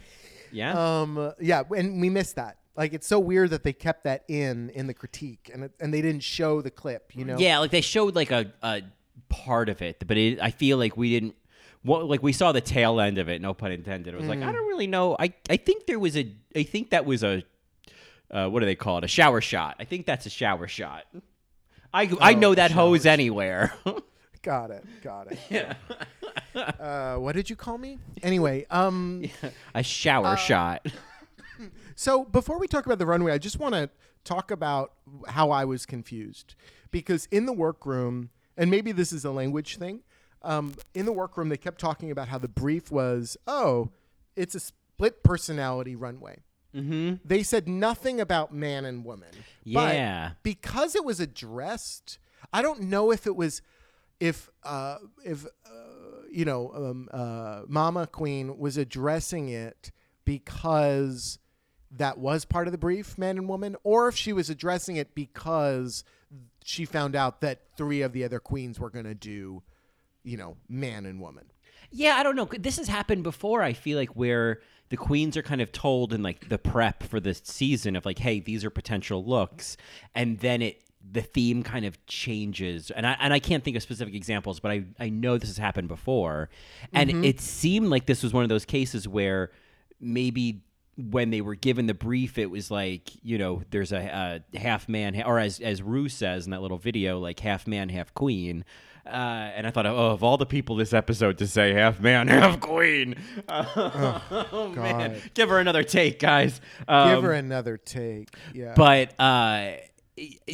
yeah. um, yeah, and we missed that. Like, it's so weird that they kept that in in the critique, and it, and they didn't show the clip. You know? Yeah, like they showed like a, a part of it, but it, I feel like we didn't. Well, like we saw the tail end of it. No pun intended. It was like I don't really know. I I think there was a. I think that was a. Uh, what do they call it? A shower shot. I think that's a shower shot. I I know that hose anywhere. Got it. Got it. Yeah. uh, what did you call me? Anyway, um, a shower shot. So before we talk about the runway, I just want to talk about how I was confused because in the workroom, and maybe this is a language thing. Um, in the workroom, they kept talking about how the brief was, oh, it's a split personality runway. Mm-hmm. They said nothing about man and woman. But Yeah. because it was addressed, I don't know if it was, if uh, if uh, you know, um, uh, Mama Queen was addressing it because that was part of the brief, man and woman, or if she was addressing it because she found out that three of the other queens were going to do, you know, man and woman. Yeah, I don't know. This has happened before. I feel like where the queens are kind of told in like the prep for the season of like, hey, these are potential looks, and then it the theme kind of changes. And I and I can't think of specific examples, but I I know this has happened before, and mm-hmm. it seemed like this was one of those cases where maybe when they were given the brief, it was like you know, there's a, a half man, or as as Rue says in that little video, like half man, half queen. Uh, and I thought, oh, of all the people this episode to say half man, half queen. oh, man, give her another take, guys. Um, Give her another take. Yeah. but uh,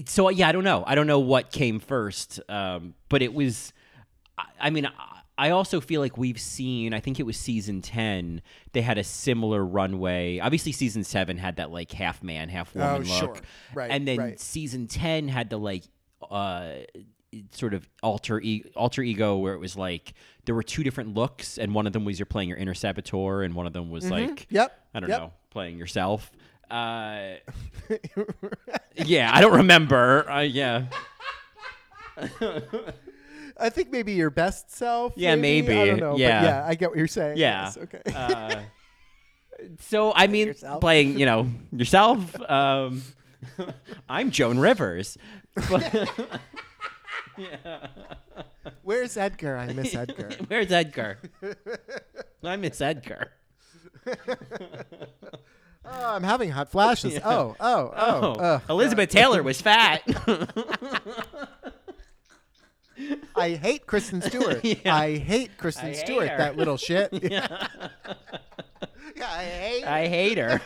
so yeah, I don't know. I don't know what came first. Um, but it was. I, I mean, I- I also feel like we've seen. I think it was season ten. They had a similar runway. Obviously, season seven had that like half man, half woman Oh, look. sure. Right, And then right. season ten had the like. Uh, sort of alter e- alter ego where it was like there were two different looks and one of them was you're playing your inner saboteur and one of them was like Mm-hmm. Yep, I don't yep. know playing yourself uh yeah, I don't remember. Uh, yeah, I think maybe your best self. Yeah, maybe. I don't know. but Yeah. yeah, I get what you're saying. yeah. Yes, okay. Uh, so I mean, Yourself. playing you know yourself. Um, I'm Joan Rivers. But, Where's Edgar? I miss Edgar. where's Edgar? I miss Edgar. Oh, I'm having hot flashes. Oh, oh, oh. Oh, uh, Elizabeth Taylor was fat. I hate Kristen Stewart. Yeah. I hate Kristen I hate Stewart. her. That little shit. Yeah. I hate. I hate her.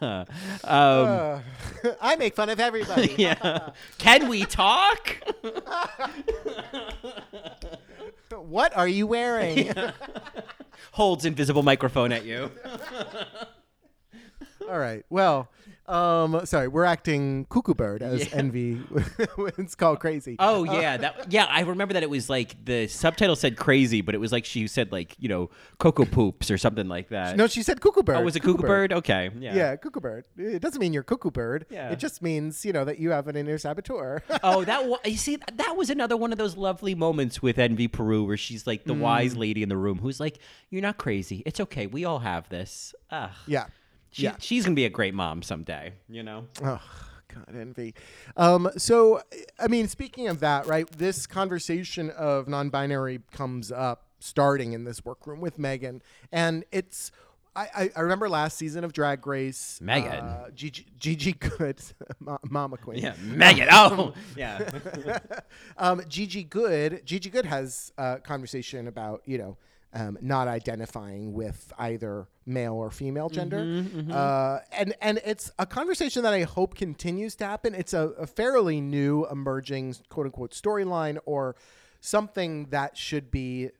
um, Uh, I make fun of everybody. yeah. Can we talk? what are you wearing? Holds invisible microphone at you. All right. Well, um, sorry, we're acting cuckoo bird as Yeah. Envy. it's called crazy. Oh yeah, that yeah. I remember that it was like the subtitle said crazy, but it was like she said like you know cocoa poops or something like that. no, she said cuckoo bird. oh, was it cuckoo bird? Okay, yeah. Yeah, cuckoo bird. It doesn't mean you're cuckoo bird. Yeah. It just means you know that you have an inner saboteur. Oh, that wa- you see, that was another one of those lovely moments with Envy Peru, where she's like the wise Mm. lady in the room, who's like, "You're not crazy. It's okay. We all have this." Ugh. yeah. She, yeah. she's gonna be a great mom someday. You know. Oh, God, envy. Um, so, I mean, speaking of that, right, this conversation of non binary comes up starting in this workroom with Megan. And it's, I, I, remember last season of Drag Race. Megan. Uh, Gigi, Gigi Goode, Ma- Mama Queen. Yeah, Megan. Oh, yeah. um, Gigi Goode, Gigi Goode has a conversation about you know um, not identifying with either male or female gender, Uh, and and it's a conversation that I hope continues to happen. It's a, a fairly new emerging quote unquote storyline or something that should be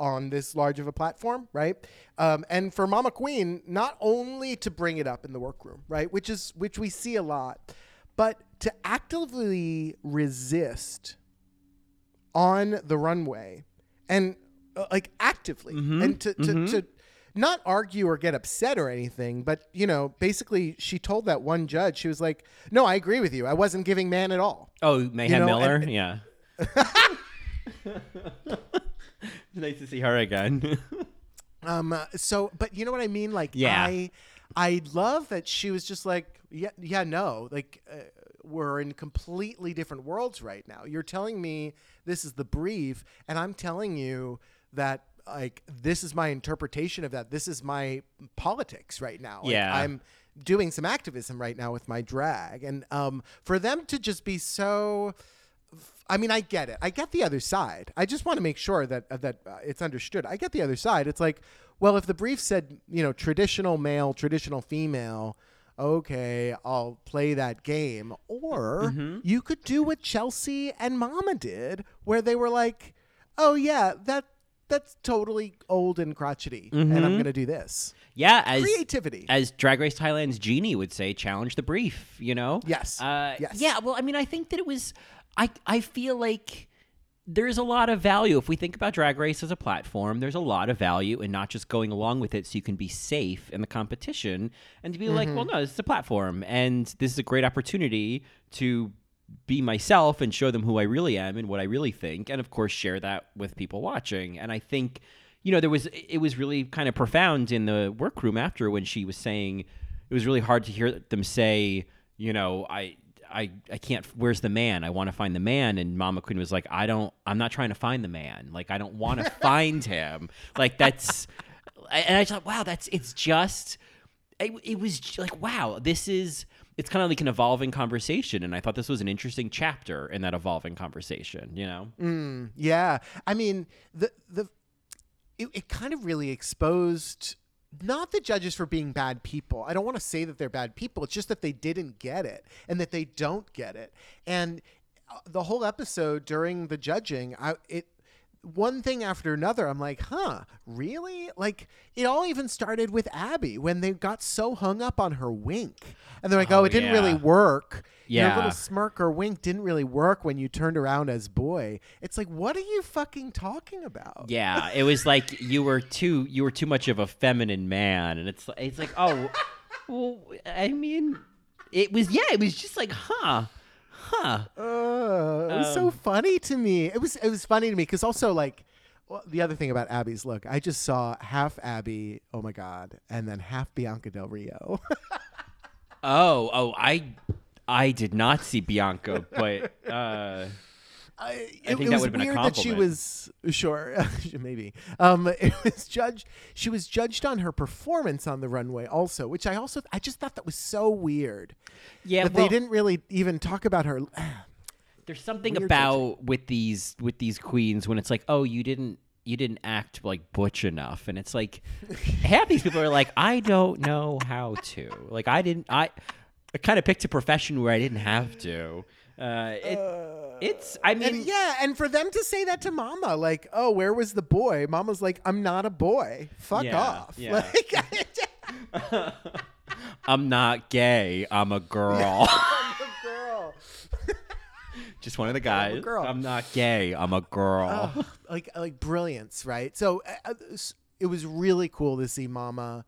on this large of a platform, right? Um, and for Mama Queen, not only to bring it up in the workroom, right, which is which we see a lot, but to actively resist on the runway and like actively and to, to, to not argue or get upset or anything but you know basically she told that one judge she was like no i agree with you i wasn't giving man at all Oh, Mayhem know, Miller. and- yeah. nice to see her again. Um. uh, So, but you know what I mean? Like, Yeah. I, I love that she was just like, yeah, yeah, no, like, uh, we're in completely different worlds right now. You're telling me this is the brief, and I'm telling you that like this is my interpretation of that. This is my politics right now. Like, Yeah. I'm doing some activism right now with my drag, and um, for them to just be so. I mean, I get it. I get the other side. I just want to make sure that uh, that uh, it's understood. I get the other side. It's like, well, if the brief said, you know, traditional male, traditional female, okay, I'll play that game. Or you could do what Chelsea and Mama did, where they were like, oh yeah, that that's totally old and crotchety, and I'm gonna do this. yeah, as Creativity. as Drag Race Thailand's Genie would say, challenge the brief. You know. Yes. Uh, Yes. Yeah. Well, I mean, I think that it was. I I feel like there's a lot of value if we think about Drag Race as a platform. There's a lot of value in not just going along with it so you can be safe in the competition and to be like, well, no, this is a platform and this is a great opportunity to be myself and show them who I really am and what I really think, and of course share that with people watching. And I think, you know, there was it was really kind of profound in the workroom after when she was saying it was really hard to hear them say, you know, I. I, I can't where's the man i want to find the man and mama queen was like i don't i'm not trying to find the man like i don't want to find him like that's and i thought wow that's it's just it, it was like wow this is it's kind of like an evolving conversation and i thought this was an interesting chapter in that evolving conversation you know Yeah, I mean the the it, it kind of really exposed not the judges for being bad people. I don't want to say that they're bad people. It's just that they didn't get it and that they don't get it. And uh, the whole episode during the judging, I it one thing after another, I'm like, huh, really? Like, it all even started with Abby when they got so hung up on her wink. And they're like, oh, Oh, it didn't yeah. really work. yeah. Your little smirk or wink didn't really work when you turned around as boy. It's like, what are you fucking talking about? yeah it was like you were too you were too much of a feminine man and it's it's like oh well i mean it was yeah it was just like huh huh Uh, it was so Um, funny to me. It was it was funny to me because also like well, the other thing about Abby's look, I just saw half Abby, oh my god, and then half Bianca Del Rio. oh oh i i did not see bianca but uh I, it, think it that was would've been a weird that she was sure, maybe. Um, it was judged. She was judged on her performance on the runway, also, which I also I just thought that was so weird. yeah that well, they didn't really even talk about her. there's something Weird about with these with these queens when it's like oh you didn't you didn't act like butch enough and it's like half these people are like i don't know how to like i didn't i i kind of picked a profession where i didn't have to Uh, it, it's. I mean, And yeah, and for them to say that to Mama, like, "Oh, where was the boy?" Mama's like, "I'm not a boy. Fuck Yeah, off." yeah. Like, I'm not gay. I'm a girl. girl. Just one of the guys. girl. I'm not gay. I'm a girl. Oh, like like brilliance, right? So uh, uh, it was really cool to see Mama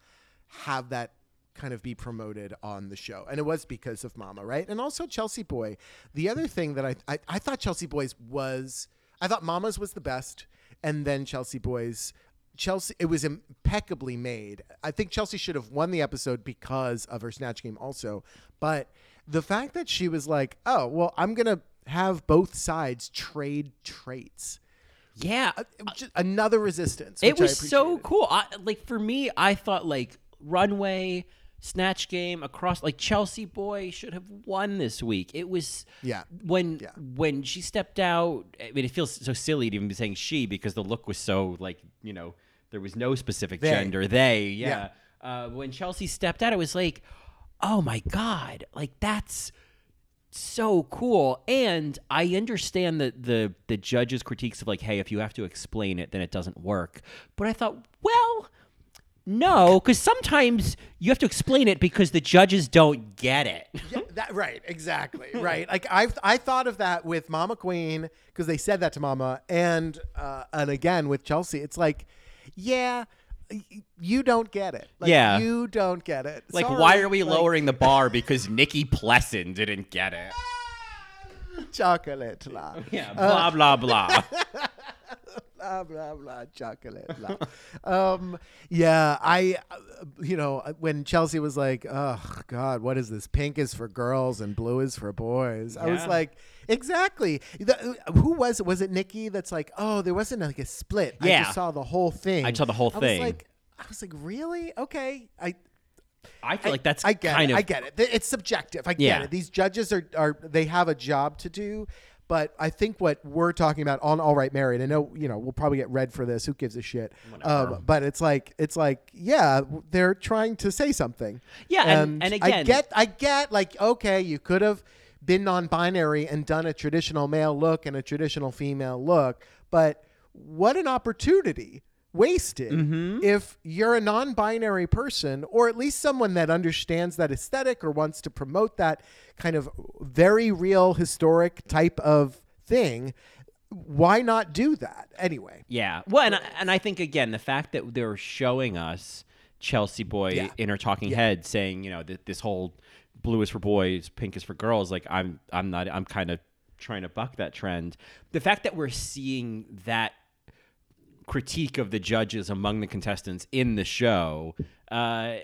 have that kind of be promoted on the show, and it was because of Mama, right? And also Chelsea Boy. The other thing that I I, I thought Chelsea Boys was I thought Mama's was the best, and then Chelsea Boys. Chelsea, it was impeccably made. I think Chelsea should have won the episode because of her snatch game, also. But the fact that she was like, "Oh, well, I'm gonna have both sides trade traits," yeah. Uh, just another resistance. it was so cool. I, like for me, I thought like runway, snatch game across. Like Chelsea boy should have won this week. It was Yeah. when Yeah. when she stepped out. I mean, it feels so silly to even be saying she because the look was so like you know there was no specific They. gender. They yeah. Uh, when Chelsea stepped out, it was like, oh my god, like that's so cool and i understand the, the the judges critiques of like hey if you have to explain it then it doesn't work but i thought well no because sometimes you have to explain it because the judges don't get it Yeah, that right, exactly, right. Like I I thought of that with Mama Queen because they said that to Mama, and uh, and again with Chelsea, it's like, yeah, you don't get it. Like, Yeah. you don't get it. like Sorry. why are we Like, lowering the bar because Nikkie Plessen didn't get it chocolate? La. yeah blah blah blah blah blah blah chocolate blah. um yeah i uh, you know when chelsea was like oh god what is this pink is for girls and blue is for boys i was Yeah. like exactly The- who was it was it nikkie that's like oh there wasn't like a split i Yeah. just saw the whole thing I saw the whole I thing. was like i was like really okay i i feel like that's I get kind it. of I get it. Th- It's subjective. I get Yeah. it. These judges are are they have a job to do, but I think what we're talking about on All Right Married. I know you know we'll probably get red for this. Who gives a shit? Um, but it's like it's like yeah, they're trying to say something. Yeah, and- and I again- get I get like okay, you could have been non-binary and done a traditional male look and a traditional female look, but what an opportunity wasted Mm-hmm. if you're a non-binary person or at least someone that understands that aesthetic or wants to promote that kind of very real historic type of thing why not do that anyway Yeah. Well, and I, and I think again the fact that they're showing us Chelsea Boy Yeah. in her talking head saying, you know, that this whole blue is for boys, pink is for girls. Like I'm, I'm not, I'm kind of trying to buck that trend. The fact that we're seeing that critique of the judges among the contestants in the show, uh,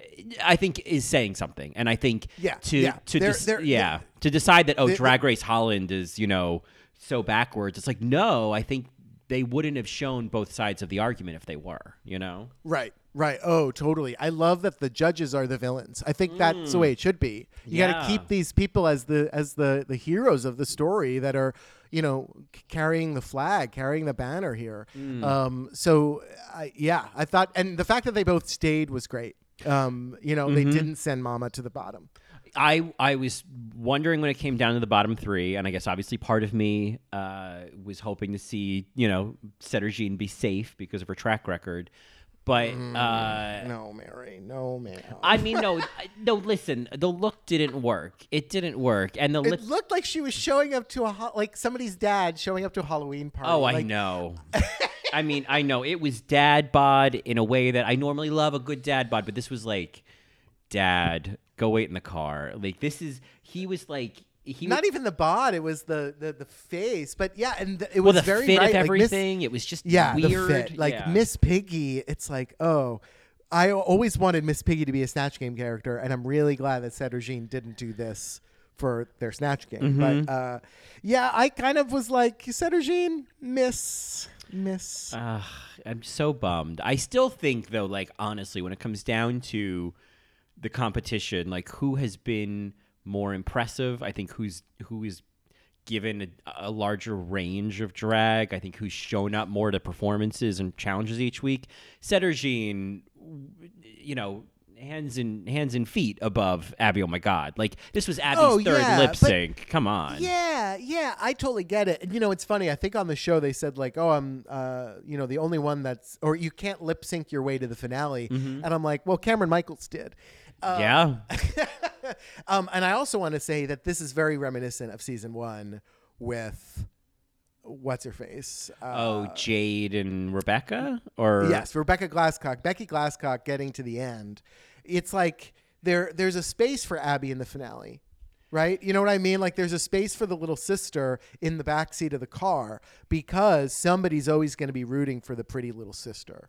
I think is saying something. And I think Yeah, to yeah. to They're- dis- they're- yeah to decide that oh Drag Race Holland is you know so backwards. It's like no, I think they wouldn't have shown both sides of the argument if they were. You know. Right, right. Oh, totally. I love that the judges are the villains. I think that's the way it should be. You got Mm. To keep these people as the as the the heroes of the story that are, you know, c- carrying the flag, carrying the banner here. Mm. Um, so, I, yeah, I thought, and the fact that they both stayed was great. Um, you know, Mm-hmm. they didn't send Mama to the bottom. I I was wondering when it came down to the bottom three, and I guess obviously part of me uh, was hoping to see you know Jean be safe because of her track record, but uh, No, Mary. No, man. I mean no I- no listen the look didn't work it didn't work and the lip it looked like she was showing up to a ho- like somebody's dad showing up to a Halloween party. oh I Like, know I mean I know it was dad bod in a way that I normally love a good dad bod but this was like dad go wait in the car like this is he was like he Not even the bod; it was the the, the face. But yeah, and th- it well was the very fit right. of like, Miss- everything it was just yeah, weird the fit. Like Yeah. Miss Piggy, it's like oh, I always wanted Miss Piggy to be a Snatch Game character, and I'm really glad that Sederginne didn't do this for their Snatch Game. Mm-hmm. But uh, yeah, I kind of was like Sederginne, Miss, Miss. Ugh, I'm so bummed. I still think though, like honestly, when it comes down to the competition, like who has been more impressive? I think who's who is given a, a larger range of drag. I think who's shown up more to performances and challenges each week. Sederginne, you know, hands and hands and feet above Abby. Oh my God! Like this was Abby's Oh, third yeah, lip sync. Come on. Yeah, yeah, I totally get it. And you know, it's funny. I think on the show they said like, "Oh, I'm, uh, you know, the only one that's, or you can't lip sync your way to the finale." And I'm like, "Well, Cameron Michaels did." Uh, yeah. um, and I also want to say that this is very reminiscent of season one with what's her face. Uh, oh, Jade and Rebecca, or Yes, Rebecca Glasscock, Becky Glasscock getting to the end. It's like there there's a space for Abby in the finale. Right? You know what I mean? Like there's a space for the little sister in the back seat of the car because somebody's always going to be rooting for the pretty little sister.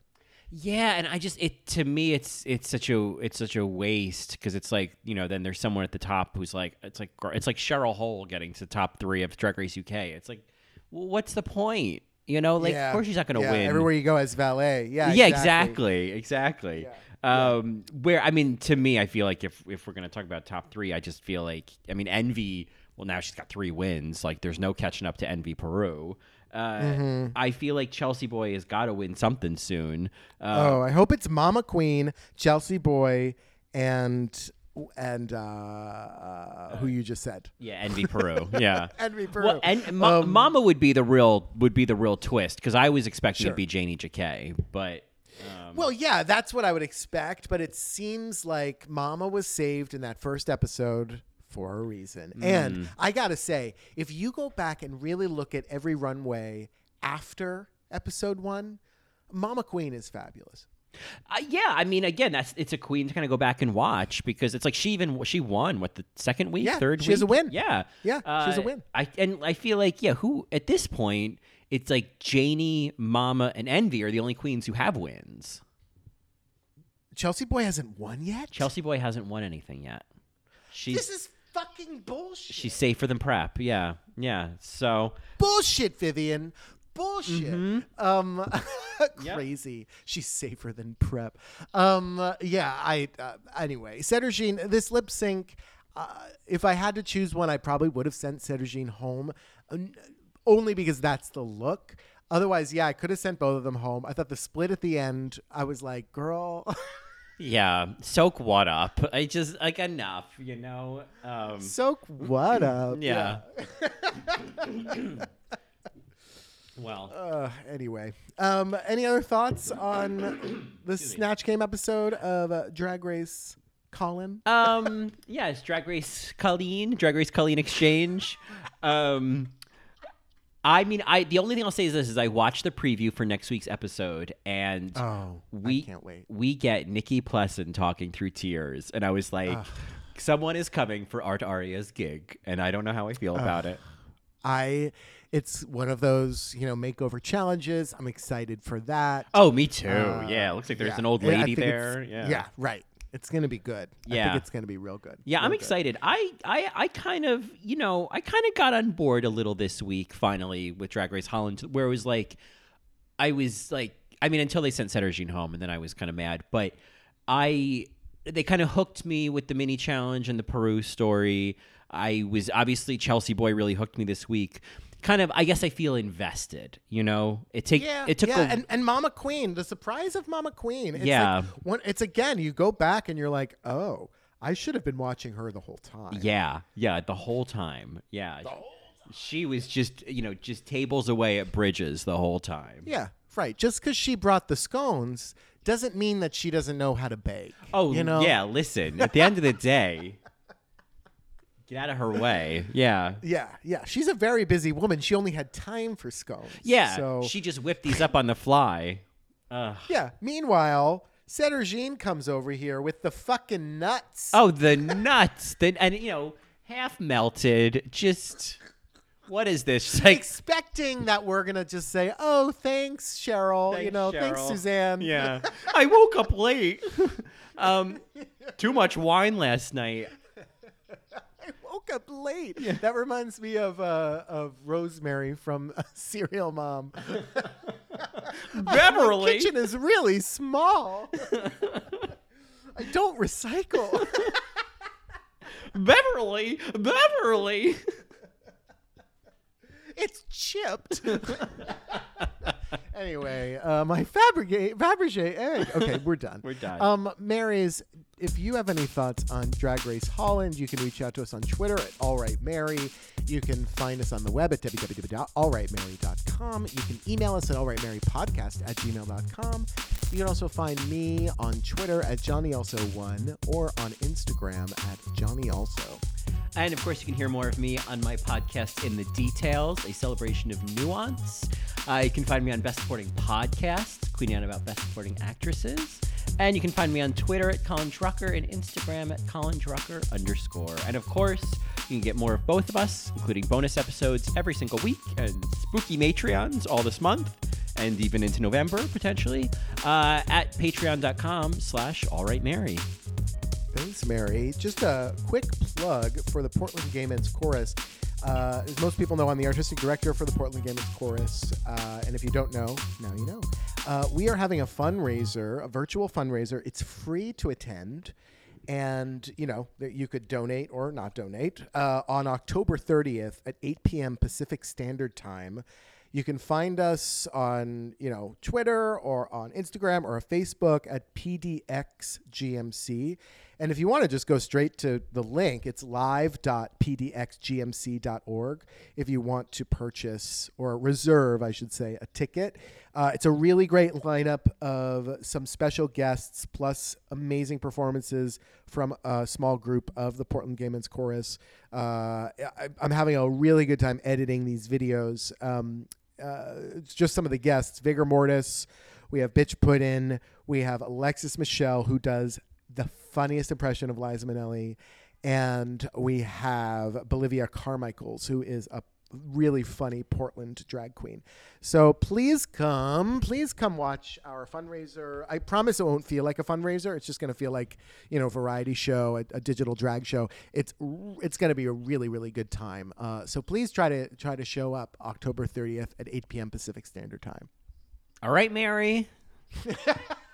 Yeah, and I just it to me it's it's such a it's such a waste because it's like you know then there's someone at the top who's like it's like it's like Cheryl Hole getting to top three of Drag Race UK. It's like, well, what's the point? You know, like Yeah. of course she's not going to Yeah, win. Everywhere you go as valet. Yeah. yeah, exactly, exactly. Yeah. Um, where I mean, to me, I feel like if if we're gonna talk about top three, I just feel like I mean, Envy. Well, now she's got three wins. Like, there's no catching up to Envy Peru. Uh, Mm-hmm. I feel like Chelsea Boy has got to win something soon. Uh, Oh, I hope it's Mama Queen, Chelsea Boy, and and uh, who you just said. Yeah, Envy Peru. Yeah, Envy Peru. Well, and Ma- Um, Mama would be the real would be the real twist because I was expecting it to be Janey Jacqué, but um, Well, yeah, that's what I would expect, but it seems like Mama was saved in that first episode for a reason. Mm. And I got to say, if you go back and really look at every runway after episode 1, Mama Queen is fabulous. uh, yeah, I mean, again, that's it's a queen to kind of go back and watch because it's like she even she won what the second week, Yeah, third she week, has a win. Yeah, Yeah, she has a Uh, win. I and I feel like yeah, who at this point it's like Janey, Mama, and Envy are the only queens who have wins. Chelsea Boy hasn't won yet? Chelsea Boy hasn't won anything yet. She's This is fucking bullshit. she's safer than Prep. Yeah, yeah. So bullshit, Vivian. Bullshit. Mm-hmm. Um, crazy. She's safer than prep. Um, uh, yeah. I. Uh, anyway, Sederginne. This lip sync. Uh, if I had to choose one, I probably would have sent Sederginne home, um, only because that's the look. Otherwise, yeah, I could have sent both of them home. I thought the split at the end. I was like, girl. Yeah, soak what up? I just like enough, you know. Um, Soak what up? yeah. well, Uh, anyway, um, any other thoughts on the Snatch Game episode of uh, Drag Race Colin? um, yes, Drag Race Colleen, Drag Race Colleen Exchange. Um, I mean, I the only thing I'll say is this: is I watched the preview for next week's episode, and Oh, we I can't wait. we get Nikkie Plessen talking through tears, and I was like. Someone is coming for Art Aria's gig, and I don't know how I feel about it. I, it's one of those you know makeover challenges. I'm excited for that. Oh, me too. Uh, yeah, it looks like there's yeah. an old lady there. it's- Yeah. right. It's gonna be good. I Yeah. think it's gonna be real good. Yeah, I'm Real good. excited. I, I, I kind of, you know, I kind of got on board a little this week finally with Drag Race Holland, where it was like, I was like, I mean, until they sent Sederginne home, and then I was kind of mad. But I, they kind of hooked me with the mini challenge and the Peru story. I was obviously Chelsea Boy really hooked me this week. Kind of, I guess I feel invested. You know, it take Yeah, it took yeah, a, and, and Mama Queen, the surprise of Mama Queen. It's Yeah. like one, it's again, you go back and you're like, oh, I should have been watching her the whole time. Yeah, yeah, the whole time. Yeah. The whole time. She was just, you know, just tables away at Bridges the whole time. Yeah, right. Just because she brought the scones doesn't mean that she doesn't know how to bake. Oh, you know? yeah, listen, at the end of the day, get out of her way. Yeah. Yeah, yeah. She's a very busy woman. She only had time for scones. Yeah. So She just whipped these up on the fly. Ugh. yeah. Meanwhile, Sederginne comes over here with the fucking nuts. Oh, the nuts. The, and, you know, half melted. Just, what is this? She's like, expecting that we're gonna just say, "Oh, thanks, Cheryl." you Thanks, know, thanks, Suzanne. yeah. I woke up late. um, too much wine last night. Up late. That reminds me of uh, of Rosemary from Serial Mom. Beverly. The kitchen is really small. I don't recycle. Beverly, Beverly. it's chipped. anyway, uh, my Fabergé Fabergé egg. Okay, we're done. We're done. Um, Mary's if you have any thoughts on Drag Race Holland, you can reach out to us on Twitter at All Right Mary. You can find us on the web at www.allrightmary.com. You can email us at allrightmarypodcast at gmail.com. You can also find me on Twitter at JohnnyAlso1 or on Instagram at JohnnyAlso. And of course, you can hear more of me on my podcast, In the Details, a celebration of nuance. Uh, you can find me on Best Supporting Podcasts, Queen Anne about Best Supporting Actresses. And you can find me on Twitter at Colin Drucker and Instagram at Colin Drucker underscore. And of course, you can get more of both of us, including bonus episodes every single week and spooky Matreons all this month and even into November potentially uh, at patreon.com slash allrightmary. Thanks, Mary. Just a quick plug for the Portland Gay Men's Chorus. Uh, as most people know, I'm the artistic director for the Portland Gay Men's Chorus. Uh, and if you don't know, now you know. Uh, we are having a fundraiser, a virtual fundraiser. It's free to attend. And, you know, you could donate or not donate uh, on October 30th at 8 p.m. Pacific Standard Time. You can find us on, you know, Twitter or on Instagram or Facebook at PDXGMC. And if you want to just go straight to the link, it's live.pdxgmc.org if you want to purchase or reserve, I should say, a ticket. Uh, it's a really great lineup of some special guests plus amazing performances from a small group of the Portland Gay Men's Chorus. Uh, I, I'm having a really good time editing these videos. Um, uh, it's just some of the guests Vigor Mortis. We have Bitch Puddin. We have Alexis Michelle, who does the funniest impression of Liza Minnelli. And we have Bolivia Carmichaels, who is a really funny Portland drag queen. So please come, please come watch our fundraiser. I promise it won't feel like a fundraiser. It's just going to feel like, you know, a variety show, a, a digital drag show. It's it's going to be a really really good time. Uh, so please try to try to show up October 30th at 8 p.m. Pacific Standard Time. All right, Mary.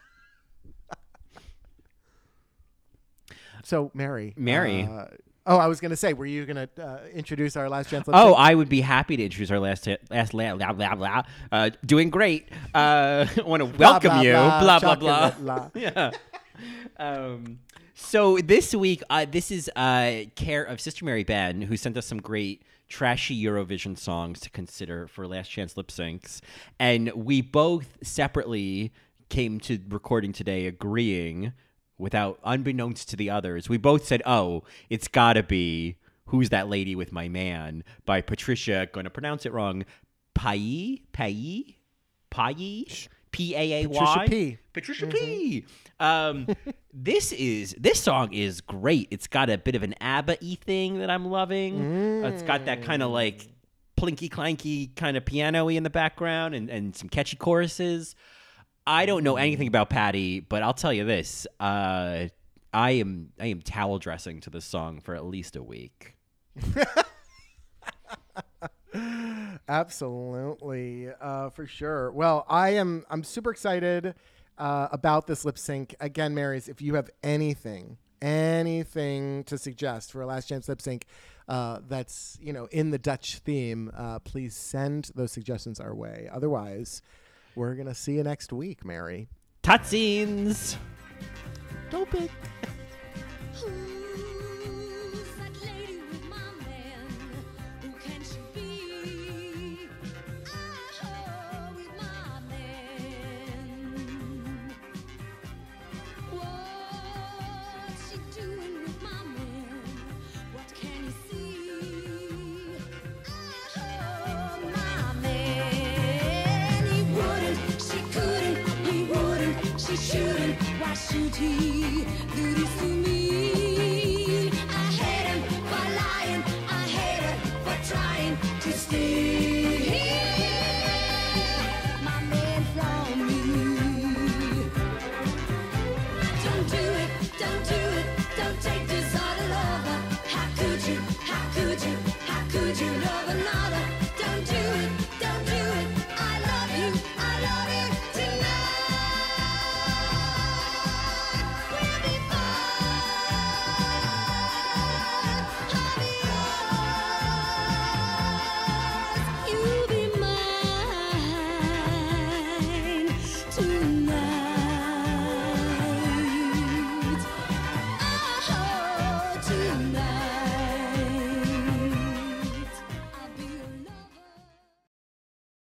So Mary, Mary. uh, oh, I was going to say, were you going to uh, introduce our last chance? Lip Oh? I would be happy to introduce our last last blah blah blah blah. Uh, doing great. Uh, want to welcome blah, you. blah, Blah blah blah. blah. yeah. Um, so this week, uh, this is uh, care of Sister Mary Ben, who sent us some great trashy Eurovision songs to consider for last chance lip syncs, and we both separately came to recording today agreeing without unbeknownst to the others we both said oh it's gotta be who's that lady with my man by patricia going to pronounce it wrong Pai Pai Pai P A A Y Patricia P. Patricia P. Um, this is this song is great. It's got a bit of an ABBA y thing that I'm loving. Uh, it's got that kind of like plinky clanky kind of piano y in the background and, and some catchy choruses. I don't know anything about Patty, but I'll tell you this: uh, I am I am towel dressing to this song for at least a week. Absolutely, uh, for sure. Well, I am. I'm super excited uh, about this lip sync. Again, Marys, if you have anything, anything to suggest for a last chance lip sync uh, that's you know in the Dutch theme, uh, please send those suggestions our way. Otherwise, we're gonna see you next week, Mary. Tutsines. Dope it. She